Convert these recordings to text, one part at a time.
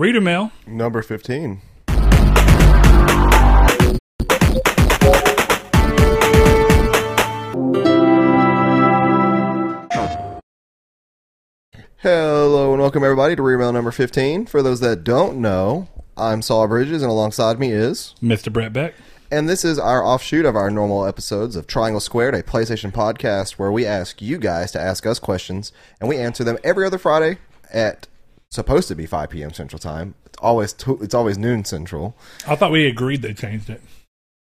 Reader mail. Number 15. Hello and welcome everybody to Remail number 15. For those that don't know, I'm Saul Bridges and alongside me is Mr. Brett Beck. and this is our offshoot of our normal episodes of Triangle Squared, a PlayStation podcast where we ask you guys to ask us questions and we answer them every other Friday at supposed to be 5 p.m. Central Time. It's always t- it's always noon Central. I thought we agreed they changed it.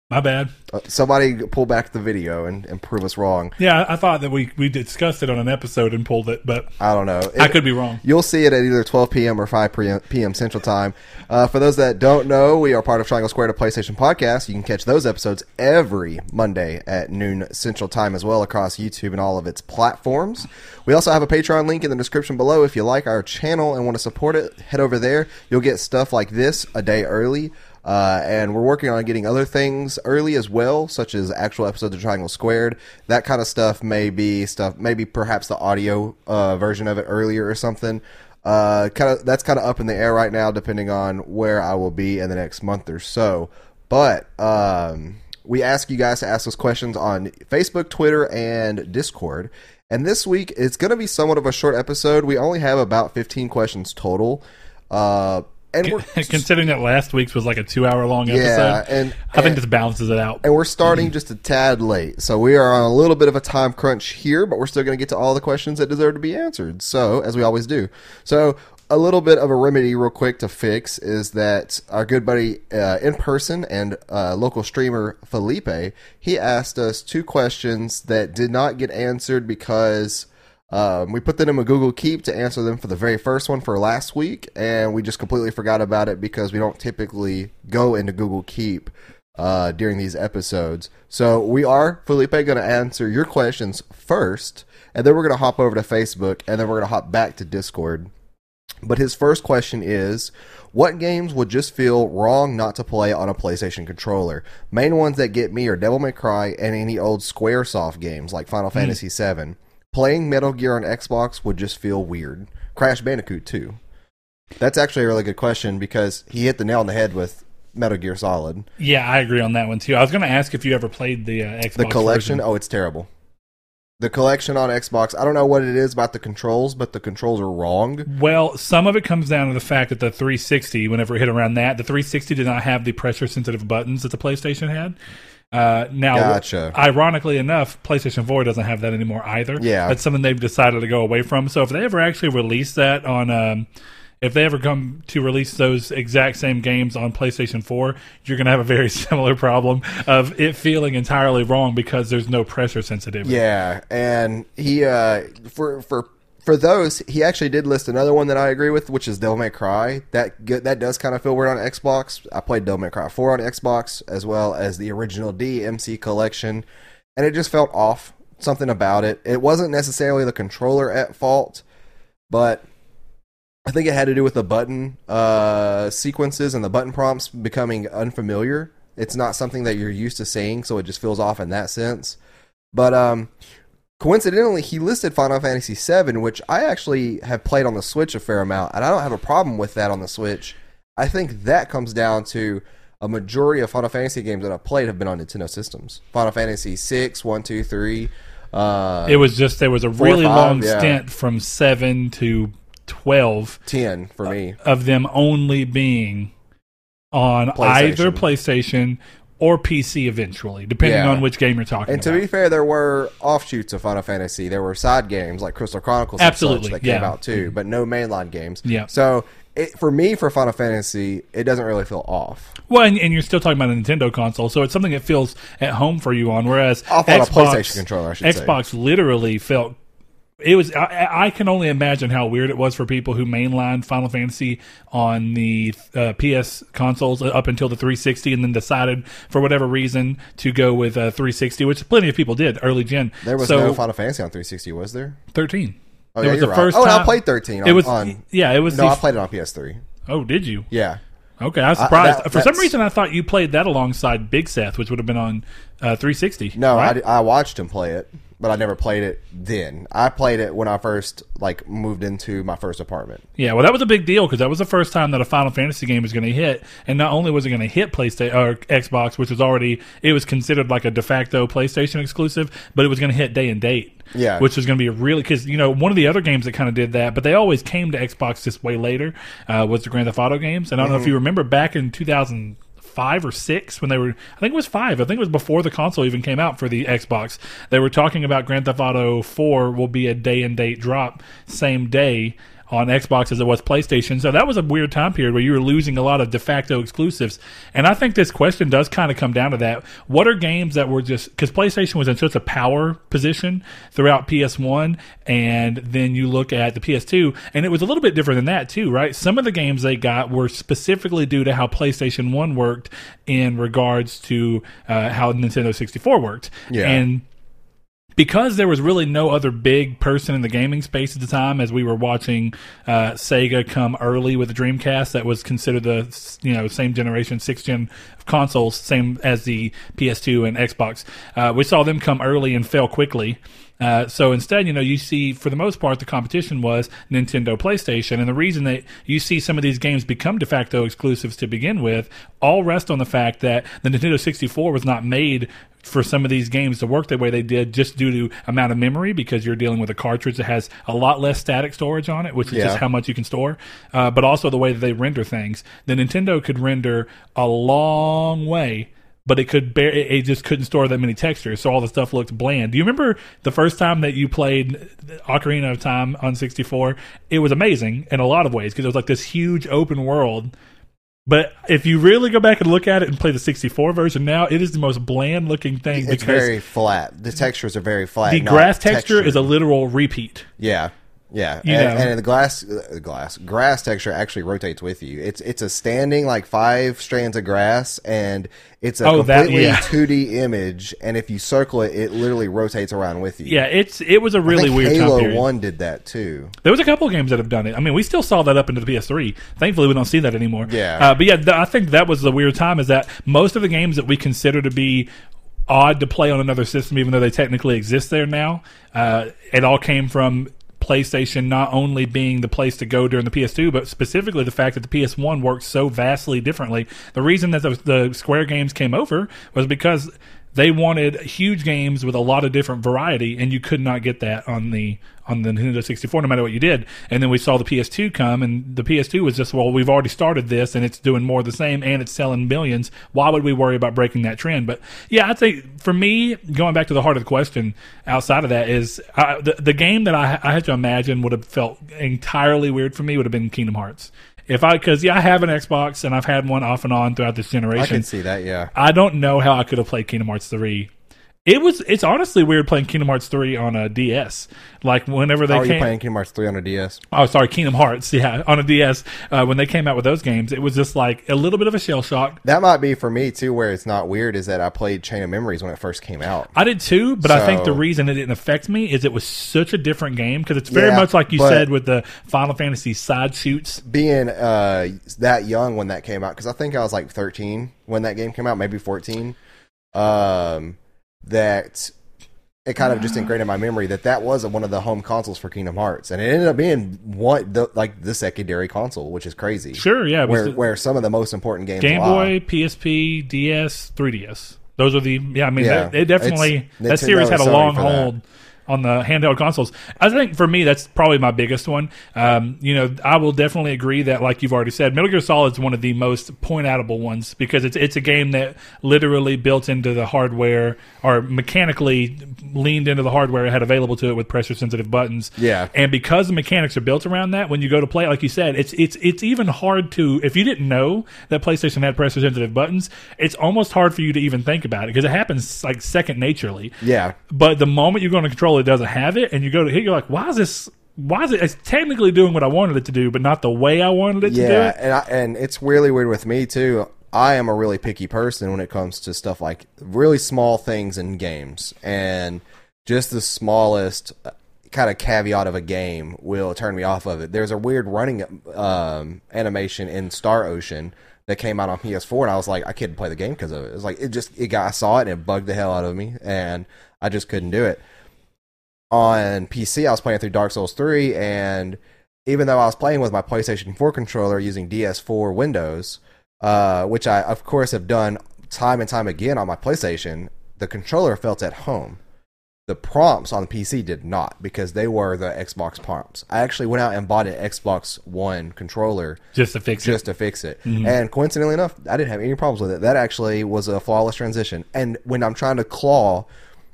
My bad. Uh, somebody pull back the video and, and prove us wrong. Yeah, I I thought that we, we discussed it on an episode and pulled it, but I don't know. I could be wrong. You'll see it at either 12 p.m. or 5 p.m. p.m. Central Time. Uh, for those that don't know, we are part of Triangle Square to PlayStation podcast. You can catch those episodes every Monday at noon Central Time as well across YouTube and all of its platforms. We also have a Patreon link in the description below. If you like our channel and want to support it, head over there. You'll get stuff like this a day early. Uh, and we're working on getting other things early as well, such as actual episodes of Triangle Squared. That kind of stuff may be stuff, maybe perhaps the audio uh, version of it earlier or something. Uh, kind of that's kind of up in the air right now, depending on where I will be in the next month or so. But um, we ask you guys to ask us questions on Facebook, Twitter, and Discord. And this week it's going to be somewhat of a short episode. We only have about 15 questions total. Uh, and Considering that last week's was like a two hour long episode, yeah, and I think and- this balances it out. and we're starting just a tad late. So we are on a little bit of a time crunch here, but we're still going to get to all the questions that deserve to be answered. So, as we always do. So, a little bit of a remedy, real quick, to fix is that our good buddy uh, in person and uh, local streamer Felipe, he asked us two questions that did not get answered because. Um, we put them in a Google Keep to answer them for the very first one for last week, and we just completely forgot about it because we don't typically go into Google Keep uh, during these episodes. So we are Felipe going to answer your questions first, and then we're going to hop over to Facebook, and then we're going to hop back to Discord. But his first question is What games would just feel wrong not to play on a PlayStation controller? Main ones that get me are Devil May Cry and any old Squaresoft games like Final Fantasy VII. Playing Metal Gear on Xbox would just feel weird. Crash Bandicoot too. That's actually a really good question because he hit the nail on the head with Metal Gear Solid. yeah, I agree on that one too. I was going to ask if you ever played the uh, Xbox The collection, version. oh, it's terrible. The collection on Xbox, I don't know what it is about the controls, but the controls are wrong. Well, some of it comes down to the fact that the 360, whenever it hit around that, the 360 did not have the pressure sensitive buttons that the PlayStation had. Uh, now, Gotcha. ironically enough, PlayStation 4 doesn't have that anymore either. Yeah. That's something they've decided to go away from. So if they ever actually release that on. Um, if they ever come to release those exact same games on PlayStation 4, you're going to have a very similar problem of it feeling entirely wrong because there's no pressure sensitivity. Yeah, and he uh for for for those, he actually did list another one that I agree with, which is Devil May Cry. That that does kind of feel weird on Xbox. I played Devil May Cry 4 on Xbox as well as the original DMC collection, and it just felt off. Something about it. It wasn't necessarily the controller at fault, but I think it had to do with the button uh, sequences and the button prompts becoming unfamiliar. It's not something that you're used to seeing, so it just feels off in that sense. But um, coincidentally, he listed Final Fantasy VII, which I actually have played on the Switch a fair amount, and I don't have a problem with that on the Switch. I think that comes down to a majority of Final Fantasy games that I've played have been on Nintendo systems. Final Fantasy VI, 1, 2, 3. Uh, It was just, there was a really five, long yeah. stint from 7 to 12 10 for me. of them only being on either PlayStation or PC eventually, depending Yeah. on which game you're talking And to about. be fair, there were offshoots of Final Fantasy. There were side games like Crystal Chronicles and Absolutely, such that came out too, but no mainline games. Yeah. So it, for me, for Final Fantasy, it doesn't really feel off. well, and, and you're still talking about a Nintendo console, so it's something that feels at home for you on. Whereas Off on a Xbox, PlayStation controller, I should say. Xbox literally felt. It was. I, I can only imagine how weird it was for people who mainlined Final Fantasy on the uh, PS consoles up until the 360, and then decided for whatever reason to go with uh, 360, which plenty of people did early gen. There was so, no Final Fantasy on 360, was there? 13. Oh, it yeah, was the right. first oh, and I played 13 on, It was on yeah. It was No, the, I played it on PS3. Oh, did you? Yeah. Okay, I was surprised. that- For some reason, I thought you played that alongside Big Seth, which would have been on uh, 360. No, right? I, I watched him play it. But I never played it then. I played it when I first like moved into my first apartment. Yeah, well, that was a big deal because that was the first time that a Final Fantasy game was going to hit, and not only was it going to hit PlayStation or Xbox, which was already it was considered like a de facto PlayStation exclusive, but it was going to hit day and date. Yeah. which was going to be a really because you know one of the other games that kind of did that, but they always came to Xbox just way later uh, was the Grand Theft Auto games, and I don't know if you remember back in two thousand five or six when they were I think it was five. I think it was before the console even came out for the Xbox. They were talking about Grand Theft Auto four will be a day and date drop same day on Xbox as it was PlayStation. So that was a weird time period where you were losing a lot of de facto exclusives. And I think this question does kind of come down to that. What are games that were just because PlayStation was in such a power position throughout PS1, and then you look at the PS2, and it was a little bit different than that too, right? Some of the games they got were specifically due to how PlayStation One worked in regards to uh, how Nintendo 64 worked. Yeah. And because there was really no other big person in the gaming space at the time, as we were watching uh, Sega come early with the Dreamcast, that was considered the you know same generation, sixth gen consoles, same as the PS2 and Xbox. Uh, we saw them come early and fail quickly. Uh, so instead, you know, you see for the most part the competition was Nintendo, PlayStation, and the reason that you see some of these games become de facto exclusives to begin with all rest on the fact that the Nintendo 64 was not made for some of these games to work the way they did just due to amount of memory because you're dealing with a cartridge that has a lot less static storage on it which is Yeah. just how much you can store uh, but also the way that they render things the nintendo could render a long way but it could bear it just couldn't store that many textures so all the stuff looked bland do you remember the first time that you played ocarina of time on 64 it was amazing in a lot of ways because it was like this huge open world but if you really go back and look at it and play the 64 version now, it is the most bland looking thing It's very flat. The textures are very flat. the grass texture is a literal repeat. yeah. Yeah, and, and the glass, uh, glass, grass texture actually rotates with you. It's it's a standing like five strands of grass, and it's a Oh, completely yeah. 2D image. And if you circle it, it literally rotates around with you. Yeah, it's it was a really weird Halo. One did that too. There was a couple of games that have done it. I mean, we still saw that up into the PS3. Thankfully, we don't see that anymore. Yeah. Uh, but yeah, th- I think that was the weird time is that most of the games that we consider to be odd to play on another system, even though they technically exist there now, uh, it all came from PlayStation not only being the place to go during the PS2, but specifically the fact that the PS1 worked so vastly differently. The reason that the, the Square games came over was because they wanted huge games with a lot of different variety, and you could not get that on the on the Nintendo 64, no matter what you did. And then we saw the PS2 come, and the PS2 was just, well, we've already started this, and it's doing more of the same, and it's selling millions. Why would we worry about breaking that trend? But yeah, I think for me, going back to the heart of the question, outside of that is I, the the game that I, I had to imagine would have felt entirely weird for me would have been Kingdom Hearts. If I, because yeah, I have an Xbox and I've had one off and on throughout this generation. I can see that. Yeah, I don't know how I could have played Kingdom Hearts 3. It was it's honestly weird playing Kingdom Hearts 3 on a DS. Like whenever they How are you playing Kingdom Hearts three on a DS? Oh, sorry, Kingdom Hearts. Yeah, on a DS. Uh, when they came out with those games, it was just like a little bit of a shell shock. That might be for me too. Where it's not weird is that I played Chain of Memories when it first came out. I did too, but I think the reason it didn't affect me is it was such a different game because it's very Yeah, much like you said with the Final Fantasy side shoots. being uh that young when that came out because I think I was like 13 when that game came out, maybe 14. Um, that it kind of just ingrained in my memory that that was one of the home consoles for Kingdom Hearts, and it ended up being one the like the secondary console, which is crazy. Sure, yeah, Where the- where some of the most important games Game lie. Boy, PSP, DS, 3DS. Those are the yeah. I mean, Yeah. they, they definitely that Nintendo series had a long hold. that. On the handheld consoles. I think for me, that's probably my biggest one. Um, you know, I will definitely agree that, like you've already said, Metal Gear Solid is one of the most point outable ones because it's it's a game that literally built into the hardware or mechanically leaned into the hardware it had available to it with pressure sensitive buttons. Yeah. And because the mechanics are built around that, when you go to play, like you said, it's it's it's even hard to if you didn't know that PlayStation had pressure sensitive buttons, it's almost hard for you to even think about it because it happens like second naturally. Yeah, But the moment you go to control it doesn't have it, and you go to hit, you're like, why is this? Why is it? It's technically doing what I wanted it to do, but not the way I wanted it to do yeah, it. and I, and it's really weird with me too. I am a really picky person when it comes to stuff like really small things in games, and just the smallest kind of caveat of a game will turn me off of it. There's a weird running um, animation in Star Ocean that came out on PS4, and I was like, I couldn't play the game because of it. It was like it just it got I saw it and it bugged the hell out of me, and I just couldn't do it. On PC, I was playing through Dark Souls 3, and even though I was playing with my PlayStation 4 controller using DS4 Windows, uh, which I, of course, have done time and time again on my PlayStation, the controller felt at home. The prompts on the PC did not because they were the Xbox prompts. I actually went out and bought an Xbox One controller just to fix just it. to fix it. And coincidentally enough, I didn't have any problems with it. That actually was a flawless transition. And when I'm trying to claw,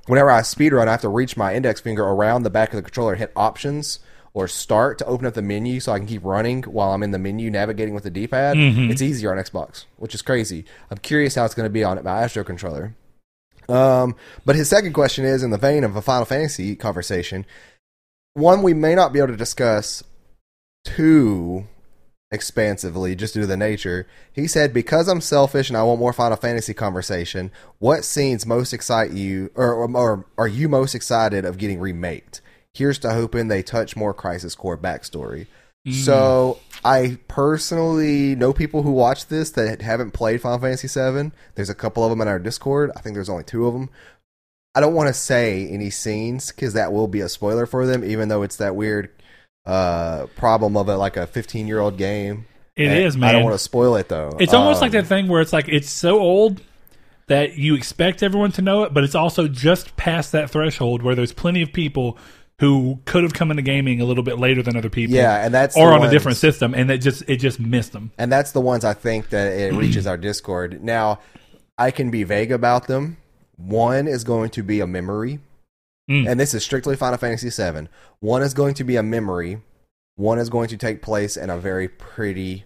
whenever I speed run, I have to reach my index finger around the back of the controller and hit options or start to open up the menu so I can keep running while I'm in the menu navigating with the D-pad. It's easier on Xbox, which is crazy. I'm curious how it's going to be on my Astro controller. Um, but his second question is in the vein of a Final Fantasy conversation. One we may not be able to discuss too expansively just due to the nature. He said, "Because I'm selfish and I want more Final Fantasy conversation. What scenes most excite you, or, or, or are you most excited of getting remaked? Here's to hoping they touch more Crisis Core backstory." Mm. So I personally know people who watch this that haven't played Final Fantasy VII. There's a couple of them in our Discord. I think there's only two of them. I don't want to say any scenes because that will be a spoiler for them, even though it's that weird uh, problem of it, like a 15 year old game. It And is, I don't want to spoil it though. It's almost Um, like that thing where it's like it's so old that you expect everyone to know it, but it's also just past that threshold where there's plenty of people who could have come into gaming a little bit later than other people. Yeah, and that's or on ones- a different system, and it just it just missed them. and that's the ones I think that it reaches our Discord. Now, I can be vague about them. One is going to be a memory, Mm. and this is strictly Final Fantasy VII. One is going to be a memory. One is going to take place in a very pretty,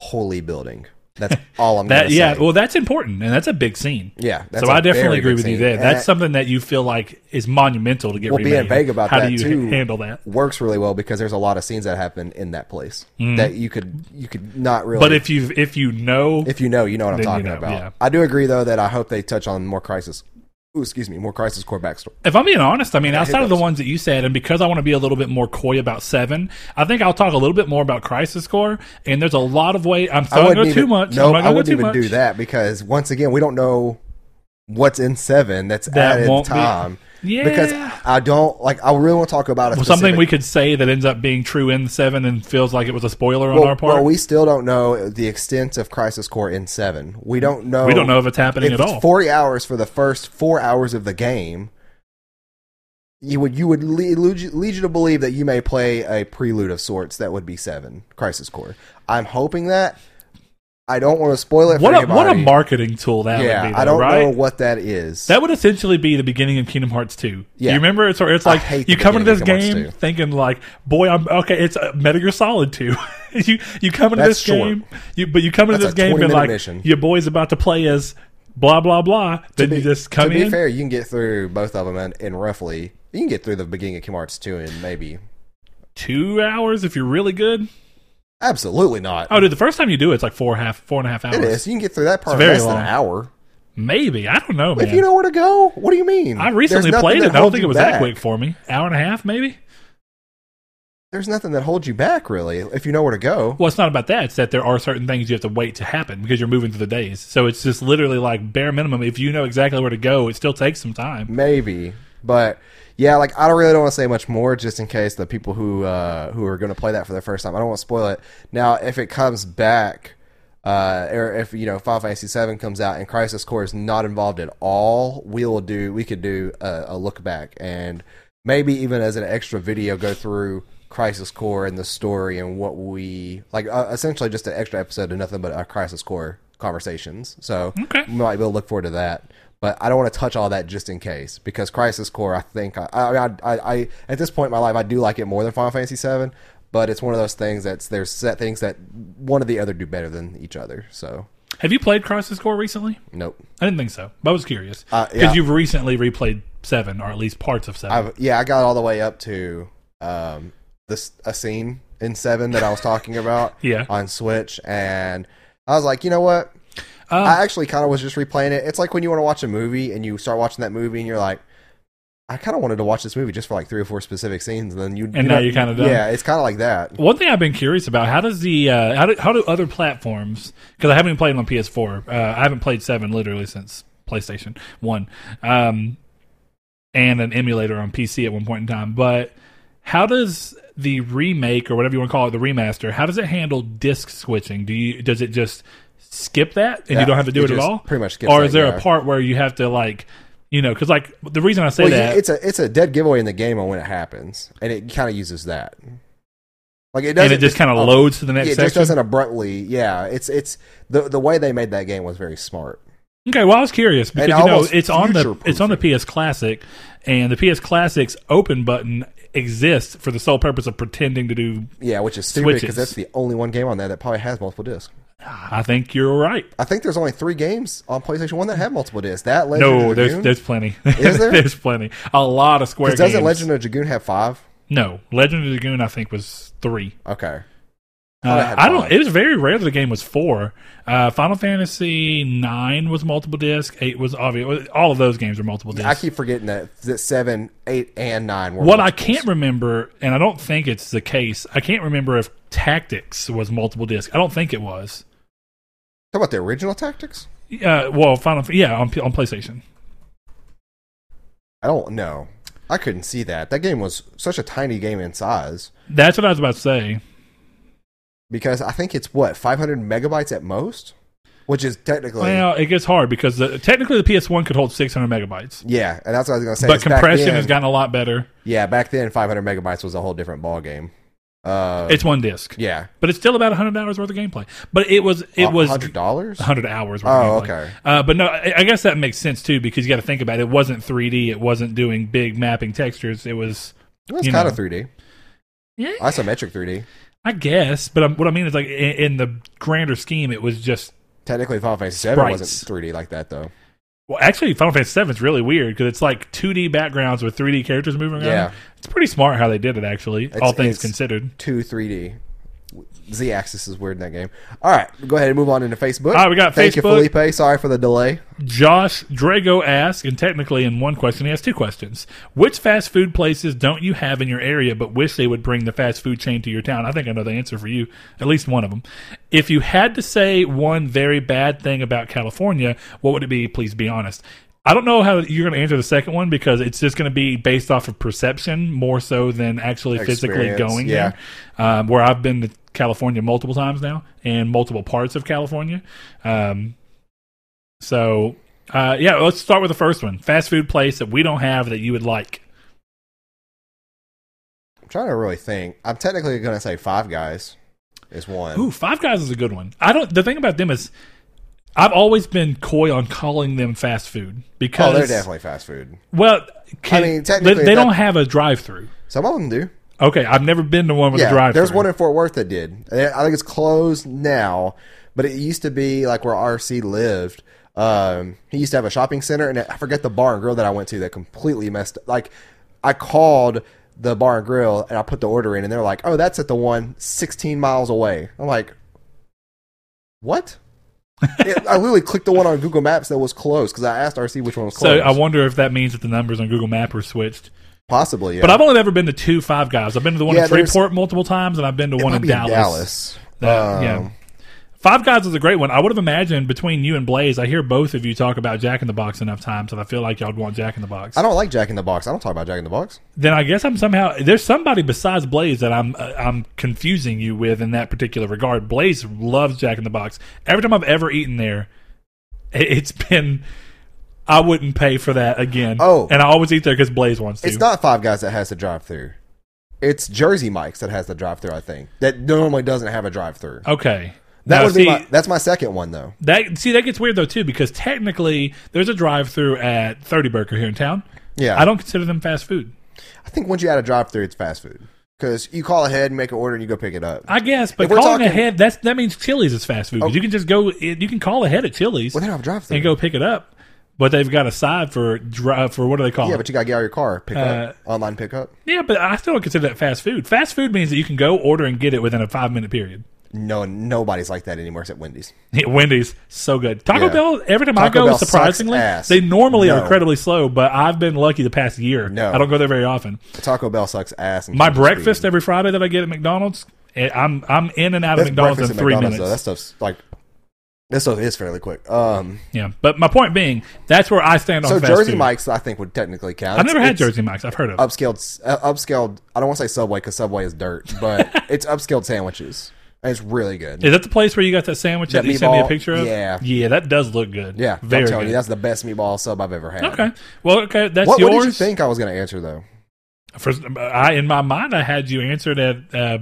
holy building. That's all I'm That yeah, well, that's important, and that's a big scene. yeah. That's so I definitely agree with you there. That's something that you feel like is monumental to get Well, being remade. vague about How that, do you too, handle that? works really well because there's a lot of scenes that happen in that place that you could you could not really. Mm. But if you if you know, if you know, you know what I'm Then you talking know, about. yeah. I do agree though that I hope they touch on more crisis. Ooh, excuse me, more crisis core backstory. If I'm being honest, I mean, outside of the ones that you said, and because I want to be a little bit more coy about seven, I think I'll talk a little bit more about Crisis Core. And there's a lot of way. I'm not going to too much. No, I wouldn't even much. do that because once again, we don't know what's in seven that's That added won't be- time. Yeah. Because I don't like. I really want to talk about a Well, something we could say that ends up being true in seven and feels like it was a spoiler on Well, our part. well, we still don't know the extent of Crisis Core in seven. We don't know. We don't know if it's happening if at it's all. Forty hours for the first four hours of the game. You would you would lead, lead you to believe that you may play a prelude of sorts that would be seven Crisis Core. I'm hoping that. I don't want to spoil it. what a what a marketing tool that Yeah, would be. Though, I don't right? know what that is. That would essentially be the beginning of Kingdom Hearts 2. Yeah. You remember? It's, it's like you come into this beginning of Kingdom game thinking like, boy, I'm okay. It's uh, Metal Gear Solid 2. you you come into That's this short. game, you but you come into That's this game and 20-minute like mission. your boy's about to play as blah blah blah. Then you just come in. to be fair, you can get through both of them in, in roughly. You can get through the beginning of Kingdom Hearts two in maybe. two hours if you're really good. Absolutely not. Oh, dude, the first time you do it, it's like four half four and a half hours. it is. You can get through that part in very less than long. an hour. Maybe I don't know, man. If you know where to go, what do you mean? I recently played it. I don't think it was back. that quick for me. Hour and a half, maybe. There's nothing that holds you back really. If you know where to go, Well, it's not about that. It's that there are certain things you have to wait to happen because you're moving through the days. So it's just literally like bare minimum. If you know exactly where to go, it still takes some time. maybe. But yeah, like I don't really don't want to say much more, just in case the people who uh, who are going to play that for the first time. I don't want to spoil it. Now, if it comes back, uh, or if you know Final Fantasy VII comes out and Crisis Core is not involved at all, we will do. We could do a, a look back and maybe even as an extra video go through Crisis Core and the story and what we like. Uh, essentially, just an extra episode of nothing but a Crisis Core conversations. So Okay. we might be able to look forward to that. But I don't want to touch all that just in case because Crisis Core, I think, I, I, I, I at this point in my life, I do like it more than Final Fantasy VII. But it's one of those things that's there's set things that one or the other do better than each other. So Have you played Crisis Core recently? nope. I didn't think so. But I was curious Uh, because yeah. you've recently replayed seven, or at least parts of 7 I've yeah, I got all the way up to um this a scene in seven that I was talking about Yeah. on Switch, and I was like, you know what? Um, I actually kind of was just replaying it. It's like when you want to watch a movie and you start watching that movie and you're like, I kind of wanted to watch this movie just for like three or four specific scenes, and then you And now you're kinda. Yeah, it's kind of like that. One thing I've been curious about how does the uh, how do how do other platforms because I haven't even played on PS4. Uh, I haven't played seven literally since PlayStation One. Um, and an emulator on PC at one point in time. But how does the remake or whatever you want to call it, the remaster, how does it handle disc switching? Do you does it just skip that and Yeah, you don't have to do it it, at all? pretty much skips or is there a part where you have to like, you know, because like the reason I say Well, that it's a it's a dead giveaway in the game on when it happens, and it kind of uses that. Like it doesn't and it just kind of loads to the next Yeah, it just doesn't abruptly. Yeah, it's it's the the way they made that game was very smart. Okay, well, I was curious because you know it's on the it's on the PS Classic, and the PS Classic's open button exists for the sole purpose of pretending to do. Yeah, which is stupid because that's the only one game on there that probably has multiple discs. I think you're right. I think there's only three games on PlayStation One that have multiple discs. That Legend No, of there's there's plenty. Is there? there's plenty. A lot of Square doesn't games. Legend of Dragoon have five? no, Legend of Dragoon I think was three. Okay. Uh, had I don't. five. It was very rare that the game was four. Uh, Final Fantasy nine was multiple disc. Eight was obvious. All of those games are multiple disc. I keep forgetting that, that seven, eight, and nine were. What I can't remember, and I don't think it's the case. I can't remember if Tactics was multiple disc. I don't think it was. Talk about the original tactics. Uh, well, Final, yeah, on on PlayStation. I don't know. I couldn't see that. That game was such a tiny game in size That's what I was about to say. Because I think it's what 500 megabytes at most, which is technically Well, it gets hard because the, technically the PS One could hold 600 megabytes, yeah, and that's what I was gonna say. but compression then- has gotten a lot better. yeah, back then 500 megabytes was a whole different ball game. Uh, It's one disc, yeah, but it's still about 100 hours worth of gameplay. But it was it was hundred dollars. 100 hours. Worth Oh, of gameplay. okay. Uh, but no, I, I guess that makes sense too because you got to think about it. It wasn't 3D. It wasn't doing big mapping textures. It was It was kind know. of 3D, yeah, isometric 3D. I guess. But um, what I mean is like in, in the grander scheme, it was just Technically, Final Fantasy 7 Sprites. wasn't 3D like that though. well, actually, Final Fantasy Seven is really weird because it's like 2D backgrounds with 3D characters moving around. Yeah. it's pretty smart how they did it. Actually, all things it's- considered. Two 3D. Z axis is weird in that game. All right, go ahead and move on into Facebook. All right, we got Thank Facebook. you, Felipe. Sorry for the delay. Josh Drago asks, and technically in one question, he has two questions. Which fast food places don't you have in your area but wish they would bring the fast food chain to your town? I think I know the answer for you, at least one of them. If you had to say one very bad thing about California, what would it be? Please be honest. I don't know how you're going to answer the second one because it's just going to be based off of perception more so than actually physically going yeah. there. Um, where I've been California multiple times now and multiple parts of California. Um, so, uh, yeah, let's start with the first one. Fast food place that we don't have that you would like. I'm trying to really think. I'm technically going to say Five Guys is one. Ooh, Five Guys is a good one. I don't. The thing about them is, I've always been coy on calling them fast food because oh, they're definitely fast food. well. Can, mean, they, technically they that- don't have a drive-through. Some of them do. Okay, I've never been to one with a yeah, drive-through. there's one in Fort Worth that did. I think it's closed now, but it used to be like where RC lived. Um, he used to have a shopping center, and I forget the bar and grill that I went to that completely messed. up. Like, I called the bar and grill and I put the order in, and they're like, "Oh, that's at the one 16 miles away." I'm like, "What?" It- I literally clicked the one on Google Maps that was closed because I asked RC which one was closed. So. I wonder if that means that the numbers on Google Map are switched. Possibly, yeah. But I've only ever been to two Five Guys. I've been to the one Yeah, in Freeport multiple times, and I've been to one in Dallas. Dallas. Uh, Um, yeah. Five Guys is a great one. I would have imagined between you and Blaze, I hear both of you talk about Jack in the Box enough times, and I feel like y'all would want Jack in the Box. I don't like Jack in the Box. I don't talk about Jack in the Box. then I guess I'm somehow there's somebody besides Blaze that I'm uh, I'm confusing you with in that particular regard. Blaze loves Jack in the Box. Every time I've ever eaten there, it- it's been I wouldn't pay for that again. Oh. and I always eat there because Blaze wants to. It's not Five Guys that has the drive-through. It's Jersey Mike's that has the drive-through. I think that normally doesn't have a drive-through. okay. That Now, would see, be my, that's my second one though. That see that gets weird though too because technically there's a drive-through at Thirty Burger here in town. Yeah, I don't consider them fast food. I think once you add a drive-through, it's fast food because you call ahead and make an order and you go pick it up. I guess, but calling talking- ahead that's that means Chili's is fast food. Oh. You can just go. You can call ahead at Chili's Well, they don't have drive-through. and go pick it up, but they've got a side for drive for what do they call yeah, it? but you gotta get out of your car, pick Uh, up, online pickup. yeah, but I still don't consider that fast food. Fast food means that you can go order and get it within a five minute period. No, nobody's like that anymore except Wendy's. Wendy's so good. Taco Yeah. Bell. Every time I Taco go, Bell sucks surprisingly, ass. they normally are No. incredibly slow. But I've been lucky the past year. No. I don't go there very often. Taco Bell sucks ass. in My terms of breakfast speed. every Friday that I get at McDonald's, eh, I'm I'm in and out of That's McDonald's in at three McDonald's, minutes. Though. That stuff's like This is fairly quick. Um, Yeah, but my point being, that's where I stand on so Jersey food. Mike's, I think, would technically count. I've It's- never had it's Jersey Mike's. I've heard of. upscaled. Uh, upscaled. I don't want to say Subway because Subway is dirt, but it's upscaled sandwiches. And it's really good. Is that the place where you got that sandwich that, That you sent me a picture of? Yeah. yeah, that does look good. yeah, very I'm telling good. you, that's the best meatball sub I've ever had. okay, well, okay, that's What, yours. what did you think I was going to answer though? First, I in my mind, I had you answered at. Uh,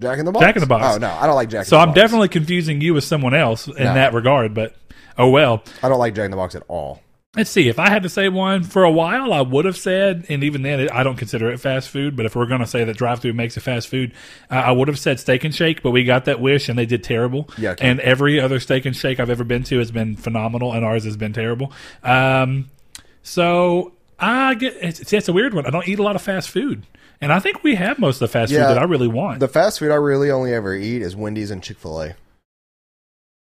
Jack in the Box. Jack in the Box. Oh no, I don't like Jack. so in the I'm Box. definitely confusing you with someone else in No. that regard. But oh well. I don't like Jack in the Box at all. Let's see. If I had to say one for a while, I would have said, and even then, I don't consider it fast food. But if we're going to say that drive-through makes it fast food, uh, I would have said Steak and Shake. But we got that wish, and they did terrible. Yeah, okay. And every other Steak and Shake I've ever been to has been phenomenal, and ours has been terrible. Um, so I get. It's, it's a weird one. I don't eat a lot of fast food, and I think we have most of the fast Yeah. food that I really want. The fast food I really only ever eat is Wendy's and Chick Fil A.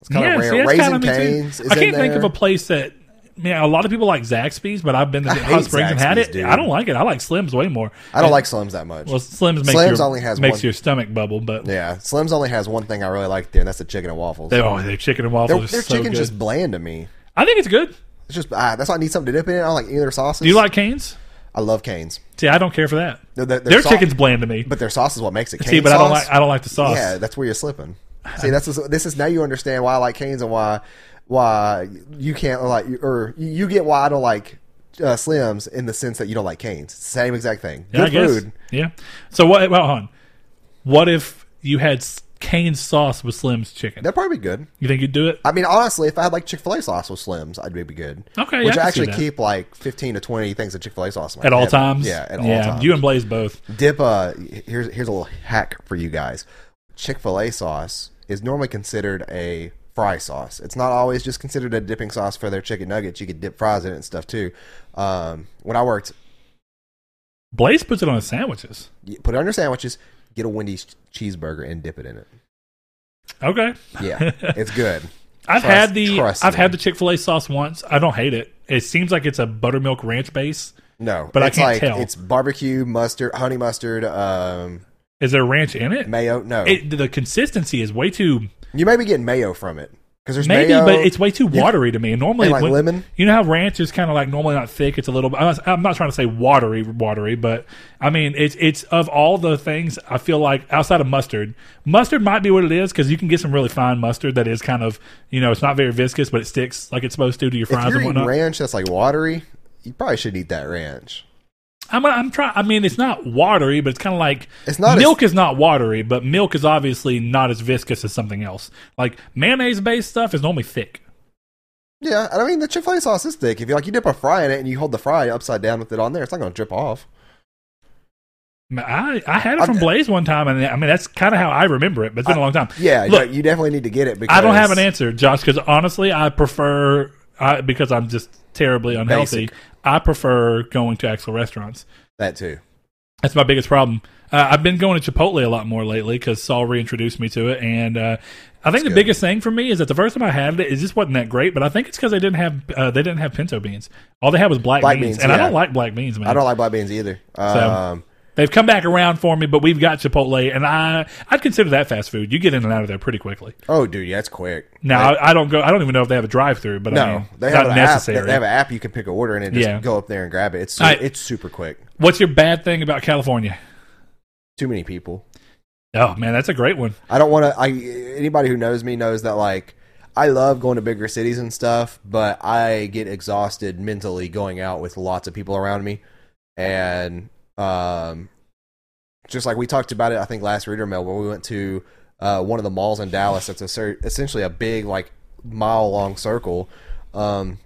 It's kind yeah, of rare. see, that's kinda me too. Cane's. I can't in think of a place that. Man, a lot of people like Zaxby's, but I've been to Hot Springs and had it. dude. I don't like it. I like Slim's way more. I don't And- like Slims that much. Well, Slim's makes Slim's your, only has makes one- your stomach bubble, but yeah, Slims only has one thing I really like there, and that's the chicken and waffles. they, oh, their chicken and waffles their are so chicken's good. just bland to me. I think it's good. It's just ah, that's why I need something to dip in. I don't like either sauces. Do you like Canes? I love Canes. See, I don't care for that. Their, their, Their chicken's bland to me. but their sauce is what makes it. Cane's See, but I don't like I don't like the sauce. Yeah, that's where you're slipping. See, that's this is now you understand why I like Canes and why why you can't like or you get why I don't like uh, Slims in the sense that you don't like Canes. Same exact thing. Yeah, Good guess. food. Yeah. So what? Well, hold on. What if you had Cane's sauce with Slim's chicken? That'd probably be good. You think you'd do it? I mean, honestly, if I had like Chick Fil A sauce with Slims, I'd be good. Okay, yeah, which I I can see actually that. keep like fifteen to twenty things of Chick Fil A sauce in my At all cabinet. times? Yeah, at all times. You and Blaze both. dip. Uh, here's here's a little hack for you guys. Chick Fil A sauce is normally considered a fry sauce. It's not always just considered a dipping sauce for their chicken nuggets. You could dip fries in it and stuff too. Um, when I worked, Blaze puts it on his sandwiches. you put it on your sandwiches, get a Wendy's cheeseburger and dip it in it. Okay. Yeah, it's good. I've Trust- had the I've me. had the Chick Fil A sauce once. I don't hate it. It seems like it's a buttermilk ranch base. No, But I can't like tell. it's barbecue, mustard, honey mustard, um, Is there ranch in it? mayo. No, it the consistency is way too you may be getting mayo from it because there's maybe, mayo, but it's way too watery to me. And normally, And like when- lemon? You know how ranch is kind of like normally not thick. It's a little. I'm not, I'm not trying to say watery, watery, but I mean it's it's of all the things I feel like outside of mustard, mustard might be what it is because you can get some really fine mustard that is kind of you know it's not very viscous, but it sticks like it's supposed to to your fries If you're and whatnot. ranch that's like watery, you probably should eat that ranch. I'm I'm trying. I mean, it's not watery, but it's kind of like It's not milk is not watery, but milk is obviously not as viscous as something else. Like mayonnaise based stuff is normally thick. Yeah, and I mean the Chick Fil A sauce is thick. If you like, you dip a fry in it and you hold the fry upside down with it on there, it's not going to drip off. I I had it from Blaze one time, and I mean that's kind of how I remember it. But it's been a long time. Yeah, Look, you definitely need to get it because I don't have an answer, Josh, because honestly, I prefer I, because I'm just terribly unhealthy. Basic. I prefer going to actual restaurants. That too. That's my biggest problem. Uh, I've been going to Chipotle a lot more lately because Saul reintroduced me to it, and uh, I think the good. biggest thing for me is that the first time I had it, it just wasn't that great. But I think it's because they didn't have uh, they didn't have pinto beans. All they had was black, Black beans, beans, and I don't like black beans, man. I don't like black beans either. Um, They've come back around for me, but we've got Chipotle, and I I'd consider that fast food. You get in and out of there pretty quickly. oh, dude, yeah, it's quick. Now I, I don't go. I don't even know if they have a drive-through, but I no, mean, they not have an necessary. app. They have an app you can pick an order in and just Yeah. go up there and grab it. It's su- I- it's super quick. What's your bad thing about California? Too many people. Oh man, that's a great one. I don't want to. I anybody who knows me knows that like I love going to bigger cities and stuff, but I get exhausted mentally going out with lots of people around me, and um, just like we talked about it, I think last reader mail where we went to uh, one of the malls in Dallas. That's a, essentially a big like mile long circle. Um,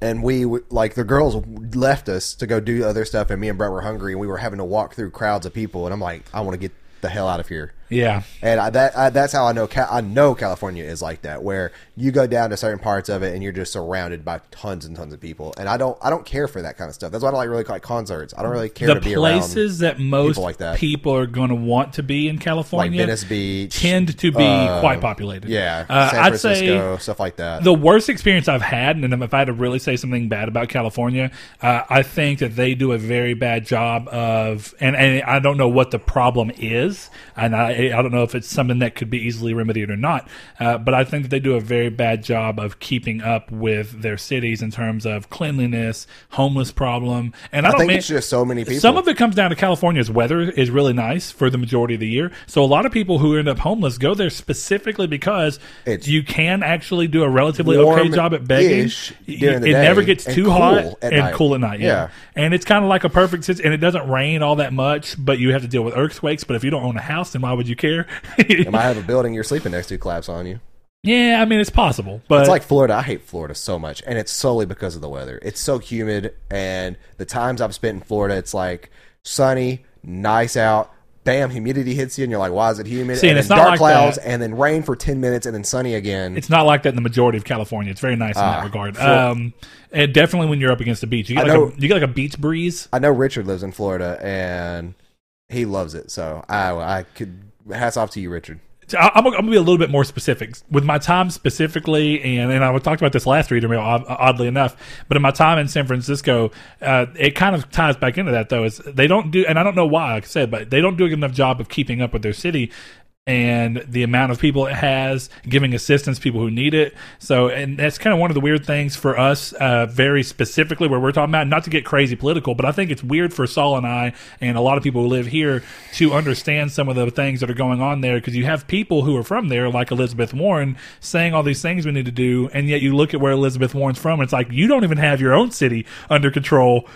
and we like the girls left us to go do other stuff, and me and Brett were hungry, and we were having to walk through crowds of people, and I'm like, I want to get the hell out of here. Yeah, And I, that I, that's how I know I know California is like that, where you go down to certain parts of it and you're just surrounded by tons and tons of people. And I don't I don't care for that kind of stuff. That's why I don't like really like concerts. I don't really care the to be places that most like that. people are going to want to be in around like California Venice Beach, tend to be uh, quite populated. yeah, Uh, San I'd say stuff like that. the worst experience I've had, and if I had to really say something bad about California, uh, I think that they do a very bad job of, and, and I don't know what the problem is, and I, I don't know if it's something that could be easily remedied or not. Uh, but I think that they do a very bad job of keeping up with their cities in terms of cleanliness, homeless problem, and I, I don't think mean, it's just so many people. some of it comes down to California's weather is really nice for the majority of the year. So a lot of people who end up homeless go there specifically because It's you can actually do a relatively okay job at begging. it never gets too cool hot and night. cool at night. Yeah. Yeah. And it's kind of like a perfect and it doesn't rain all that much, but you have to deal with earthquakes. But if you don't own a house, then why would you care? You might have a building you're sleeping next to collapse on you. yeah, I mean it's possible, but It's like Florida. I hate Florida so much, and it's solely because of the weather. It's so humid, and the times I've spent in Florida, it's like sunny, nice out. Bam, humidity hits you, and you're like, "Why is it humid?" See, and and it's then not dark like clouds, that. and then rain for ten minutes, and then sunny again. It's not like that in the majority of California. It's very nice in Ah, that regard. Flor- Um, and definitely when you're up against the beach, you get I like a, you get like a beach breeze. I know Richard lives in Florida, and he loves it. So I, I could hats off to you, Richard. I'm, gonna- be a little bit more specific with my time specifically, and and I talked about this last reader mail, odd- oddly enough. But in my time in San Francisco, uh, it kind of ties back into that though. Is they don't do, and I don't know why, like I said, but they don't do a good enough job of keeping up with their city and the amount of people it has, giving assistance people who need it. So, and that's kind of one of the weird things for us, uh, very specifically where we're talking about, not to get crazy political, but I think it's weird for Saul and I and a lot of people who live here to understand some of the things that are going on there because you have people who are from there, like Elizabeth Warren, saying all these things we need to do, and yet you look at where Elizabeth Warren's from, and it's like you don't even have your own city under control.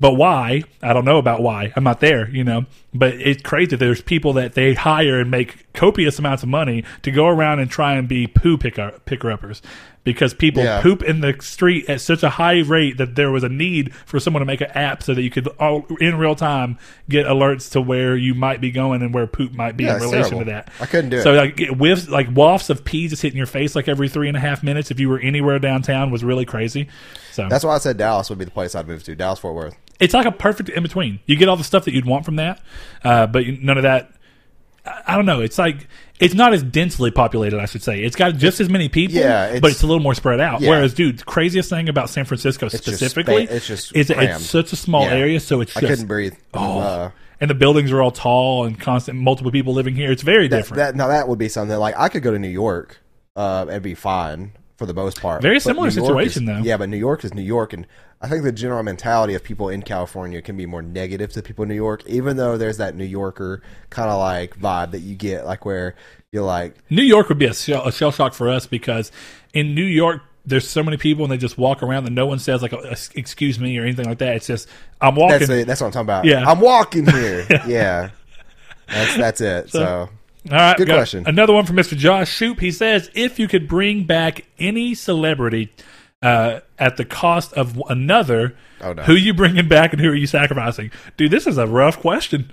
But why? I don't know about why. I'm not there, you know. But it's crazy there's people that they hire and make copious amounts of money to go around and try and be poo picker picker uppers because people Yeah. poop in the street at such a high rate that there was a need for someone to make an app so that you could all in real time get alerts to where you might be going and where poop might be Yeah, in relation terrible. to that. I couldn't do so it. So like whiffs like wafts of pee just hitting your face like every three and a half minutes if you were anywhere downtown was really crazy. So That's why I said Dallas would be the place I'd move to. Dallas Fort Worth. it's like a perfect in between. You get all the stuff that you'd want from that, uh, but none of that. I, don't know. It's like it's not as densely populated. I should say it's got just as many people, Yeah, it's- but it's a little more spread out. Yeah. Whereas, dude, the craziest thing about San Francisco just specifically, span- it's just is crammed. it's such a small Yeah. area, so it's I couldn't breathe. oh, Uh, and the buildings are all tall and constant, multiple people living here. It's very that, different. that now that would be something like I could go to New York uh, and be fine for the most part. Very But similar New situation, is- though. Yeah, but New York is New York, and I think the general mentality of people in California can be more negative to people in New York, even though there's that New Yorker kind of like vibe that you get, like where you're like, New York would be a shell, a shell shock for us because in New York there's so many people and they just walk around and no one says like oh, excuse me or anything like that. It's just I'm walking. that's it, that's what I'm talking about. Yeah. I'm walking here. yeah, that's that's it. So, All right, Good question. Another one from Mr. Josh Shoop. He says, if you could bring back any celebrity uh, at the cost of another, Oh, no. who you bringing back and who are you sacrificing? Dude, this is a rough question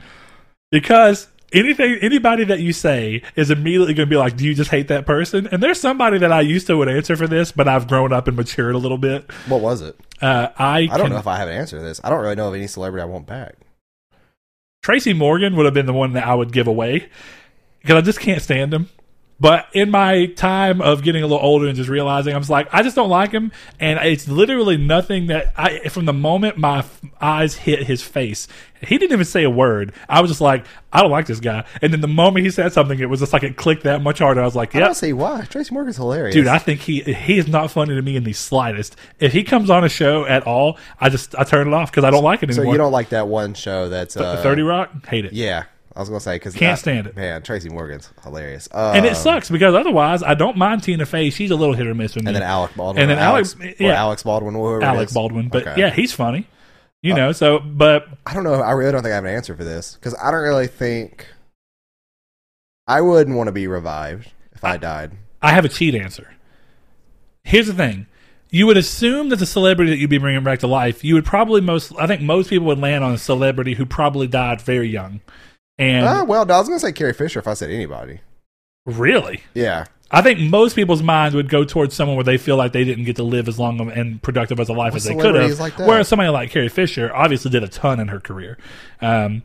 because anything, anybody that you say is immediately going to be like, do you just hate that person? And there's somebody that I used to would answer for this, but I've grown up and matured a little bit. what was it? Uh, I I don't can- know if I have an answer to this. I don't really know of any celebrity I want back. Tracy Morgan would have been the one that I would give away because I just can't stand him. But in my time of getting a little older and just realizing, I'm just like, I just don't like him, and it's literally nothing that I. From the moment my f- eyes hit his face, he didn't even say a word. I was just like, I don't like this guy. And then the moment he said something, it was just like it clicked that much harder. I was like, yeah. I don't see why. Tracy Morgan's hilarious. dude, I think he he is not funny to me in the slightest. If he comes on a show at all, I just I turn it off because I don't like it so anymore. you don't like that one show that's uh, Thirty Rock, hate it. Yeah, I was gonna say because Can't stand it. Man, Tracy Morgan's hilarious, uh, And it sucks because otherwise, I don't mind Tina Fey. She's a little hit or miss with me. And then Alec Baldwin, And then or Alex- Alex, or yeah. Alex Baldwin, whoever Alec is. Baldwin, but Okay. yeah, he's funny. You know, so but I don't know. I really don't think I have an answer for this because I don't really think I wouldn't want to be revived if I died. I have a cheat answer. Here's the thing: you would assume that the celebrity that you'd be bringing back to life, you would probably most. I think most people would land on a celebrity who probably died very young. And Oh well, I was gonna say Carrie Fisher if I said anybody. really, Yeah, I think most people's minds would go towards someone where they feel like they didn't get to live as long and productive as a life as they could have. like? Whereas somebody like Carrie Fisher obviously did a ton in her career. Um,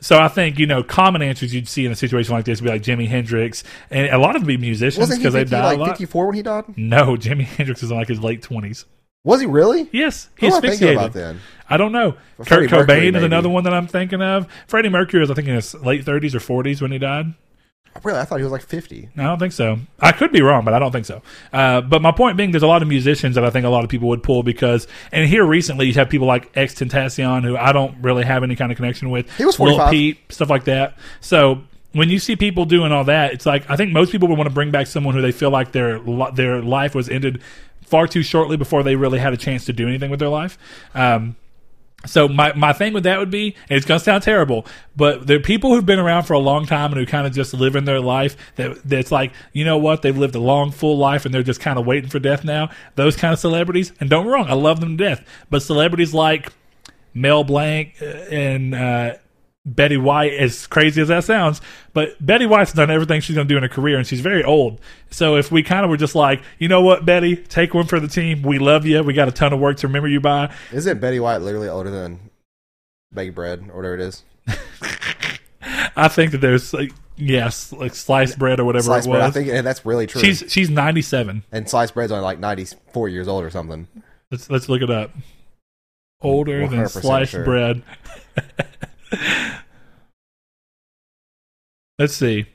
so I think you know common answers you'd see in a situation like this would be like Jimi Hendrix, and a lot of them be musicians because they died like fifty four when he died? No, Jimi Hendrix is in like his late twenties. Was he really? Yes, Who he's am I thinking asphyxiated. about then? I don't know. Well, Kurt Freddie Mercury, Cobain is maybe. another one that I'm thinking of. Freddie Mercury was, I think, in his late 30s or 40s when he died. Really, I thought he was like 50. I don't think so. I could be wrong, but I don't think so. Uh, but my point being, there's a lot of musicians that I think a lot of people would pull because, and here recently you have people like X Tentacion, who I don't really have any kind of connection with. He was Lil 45. Peep, stuff like that. So when you see people doing all that, it's like I think most people would want to bring back someone who they feel like their their life was ended far too shortly before they really had a chance to do anything with their life. Um, so my, my thing with that would be, and it's gonna sound terrible, but are people who've been around for a long time and who kind of just live in their life that that's like, you know what, they've lived a long, full life and they're just kind of waiting for death now. Those kind of celebrities, and don't wrong, I love them to death, but celebrities like Mel Blanc uh, and uh, Betty White, as crazy as that sounds, but Betty White's done everything she's going to do in her career, and she's very old. So if we kind of were just like, you know what, Betty, take one for the team. We love you. We got a ton of work to remember you by. Isn't Betty White literally older than baked bread or whatever it is? I think that there's like yes, like sliced bread or whatever Sliced it bread. I think and that's really true. she's she's 97. and sliced bread's only like 94 years old or something. Let's let's look it up. Older than sliced sure. bread. let's see.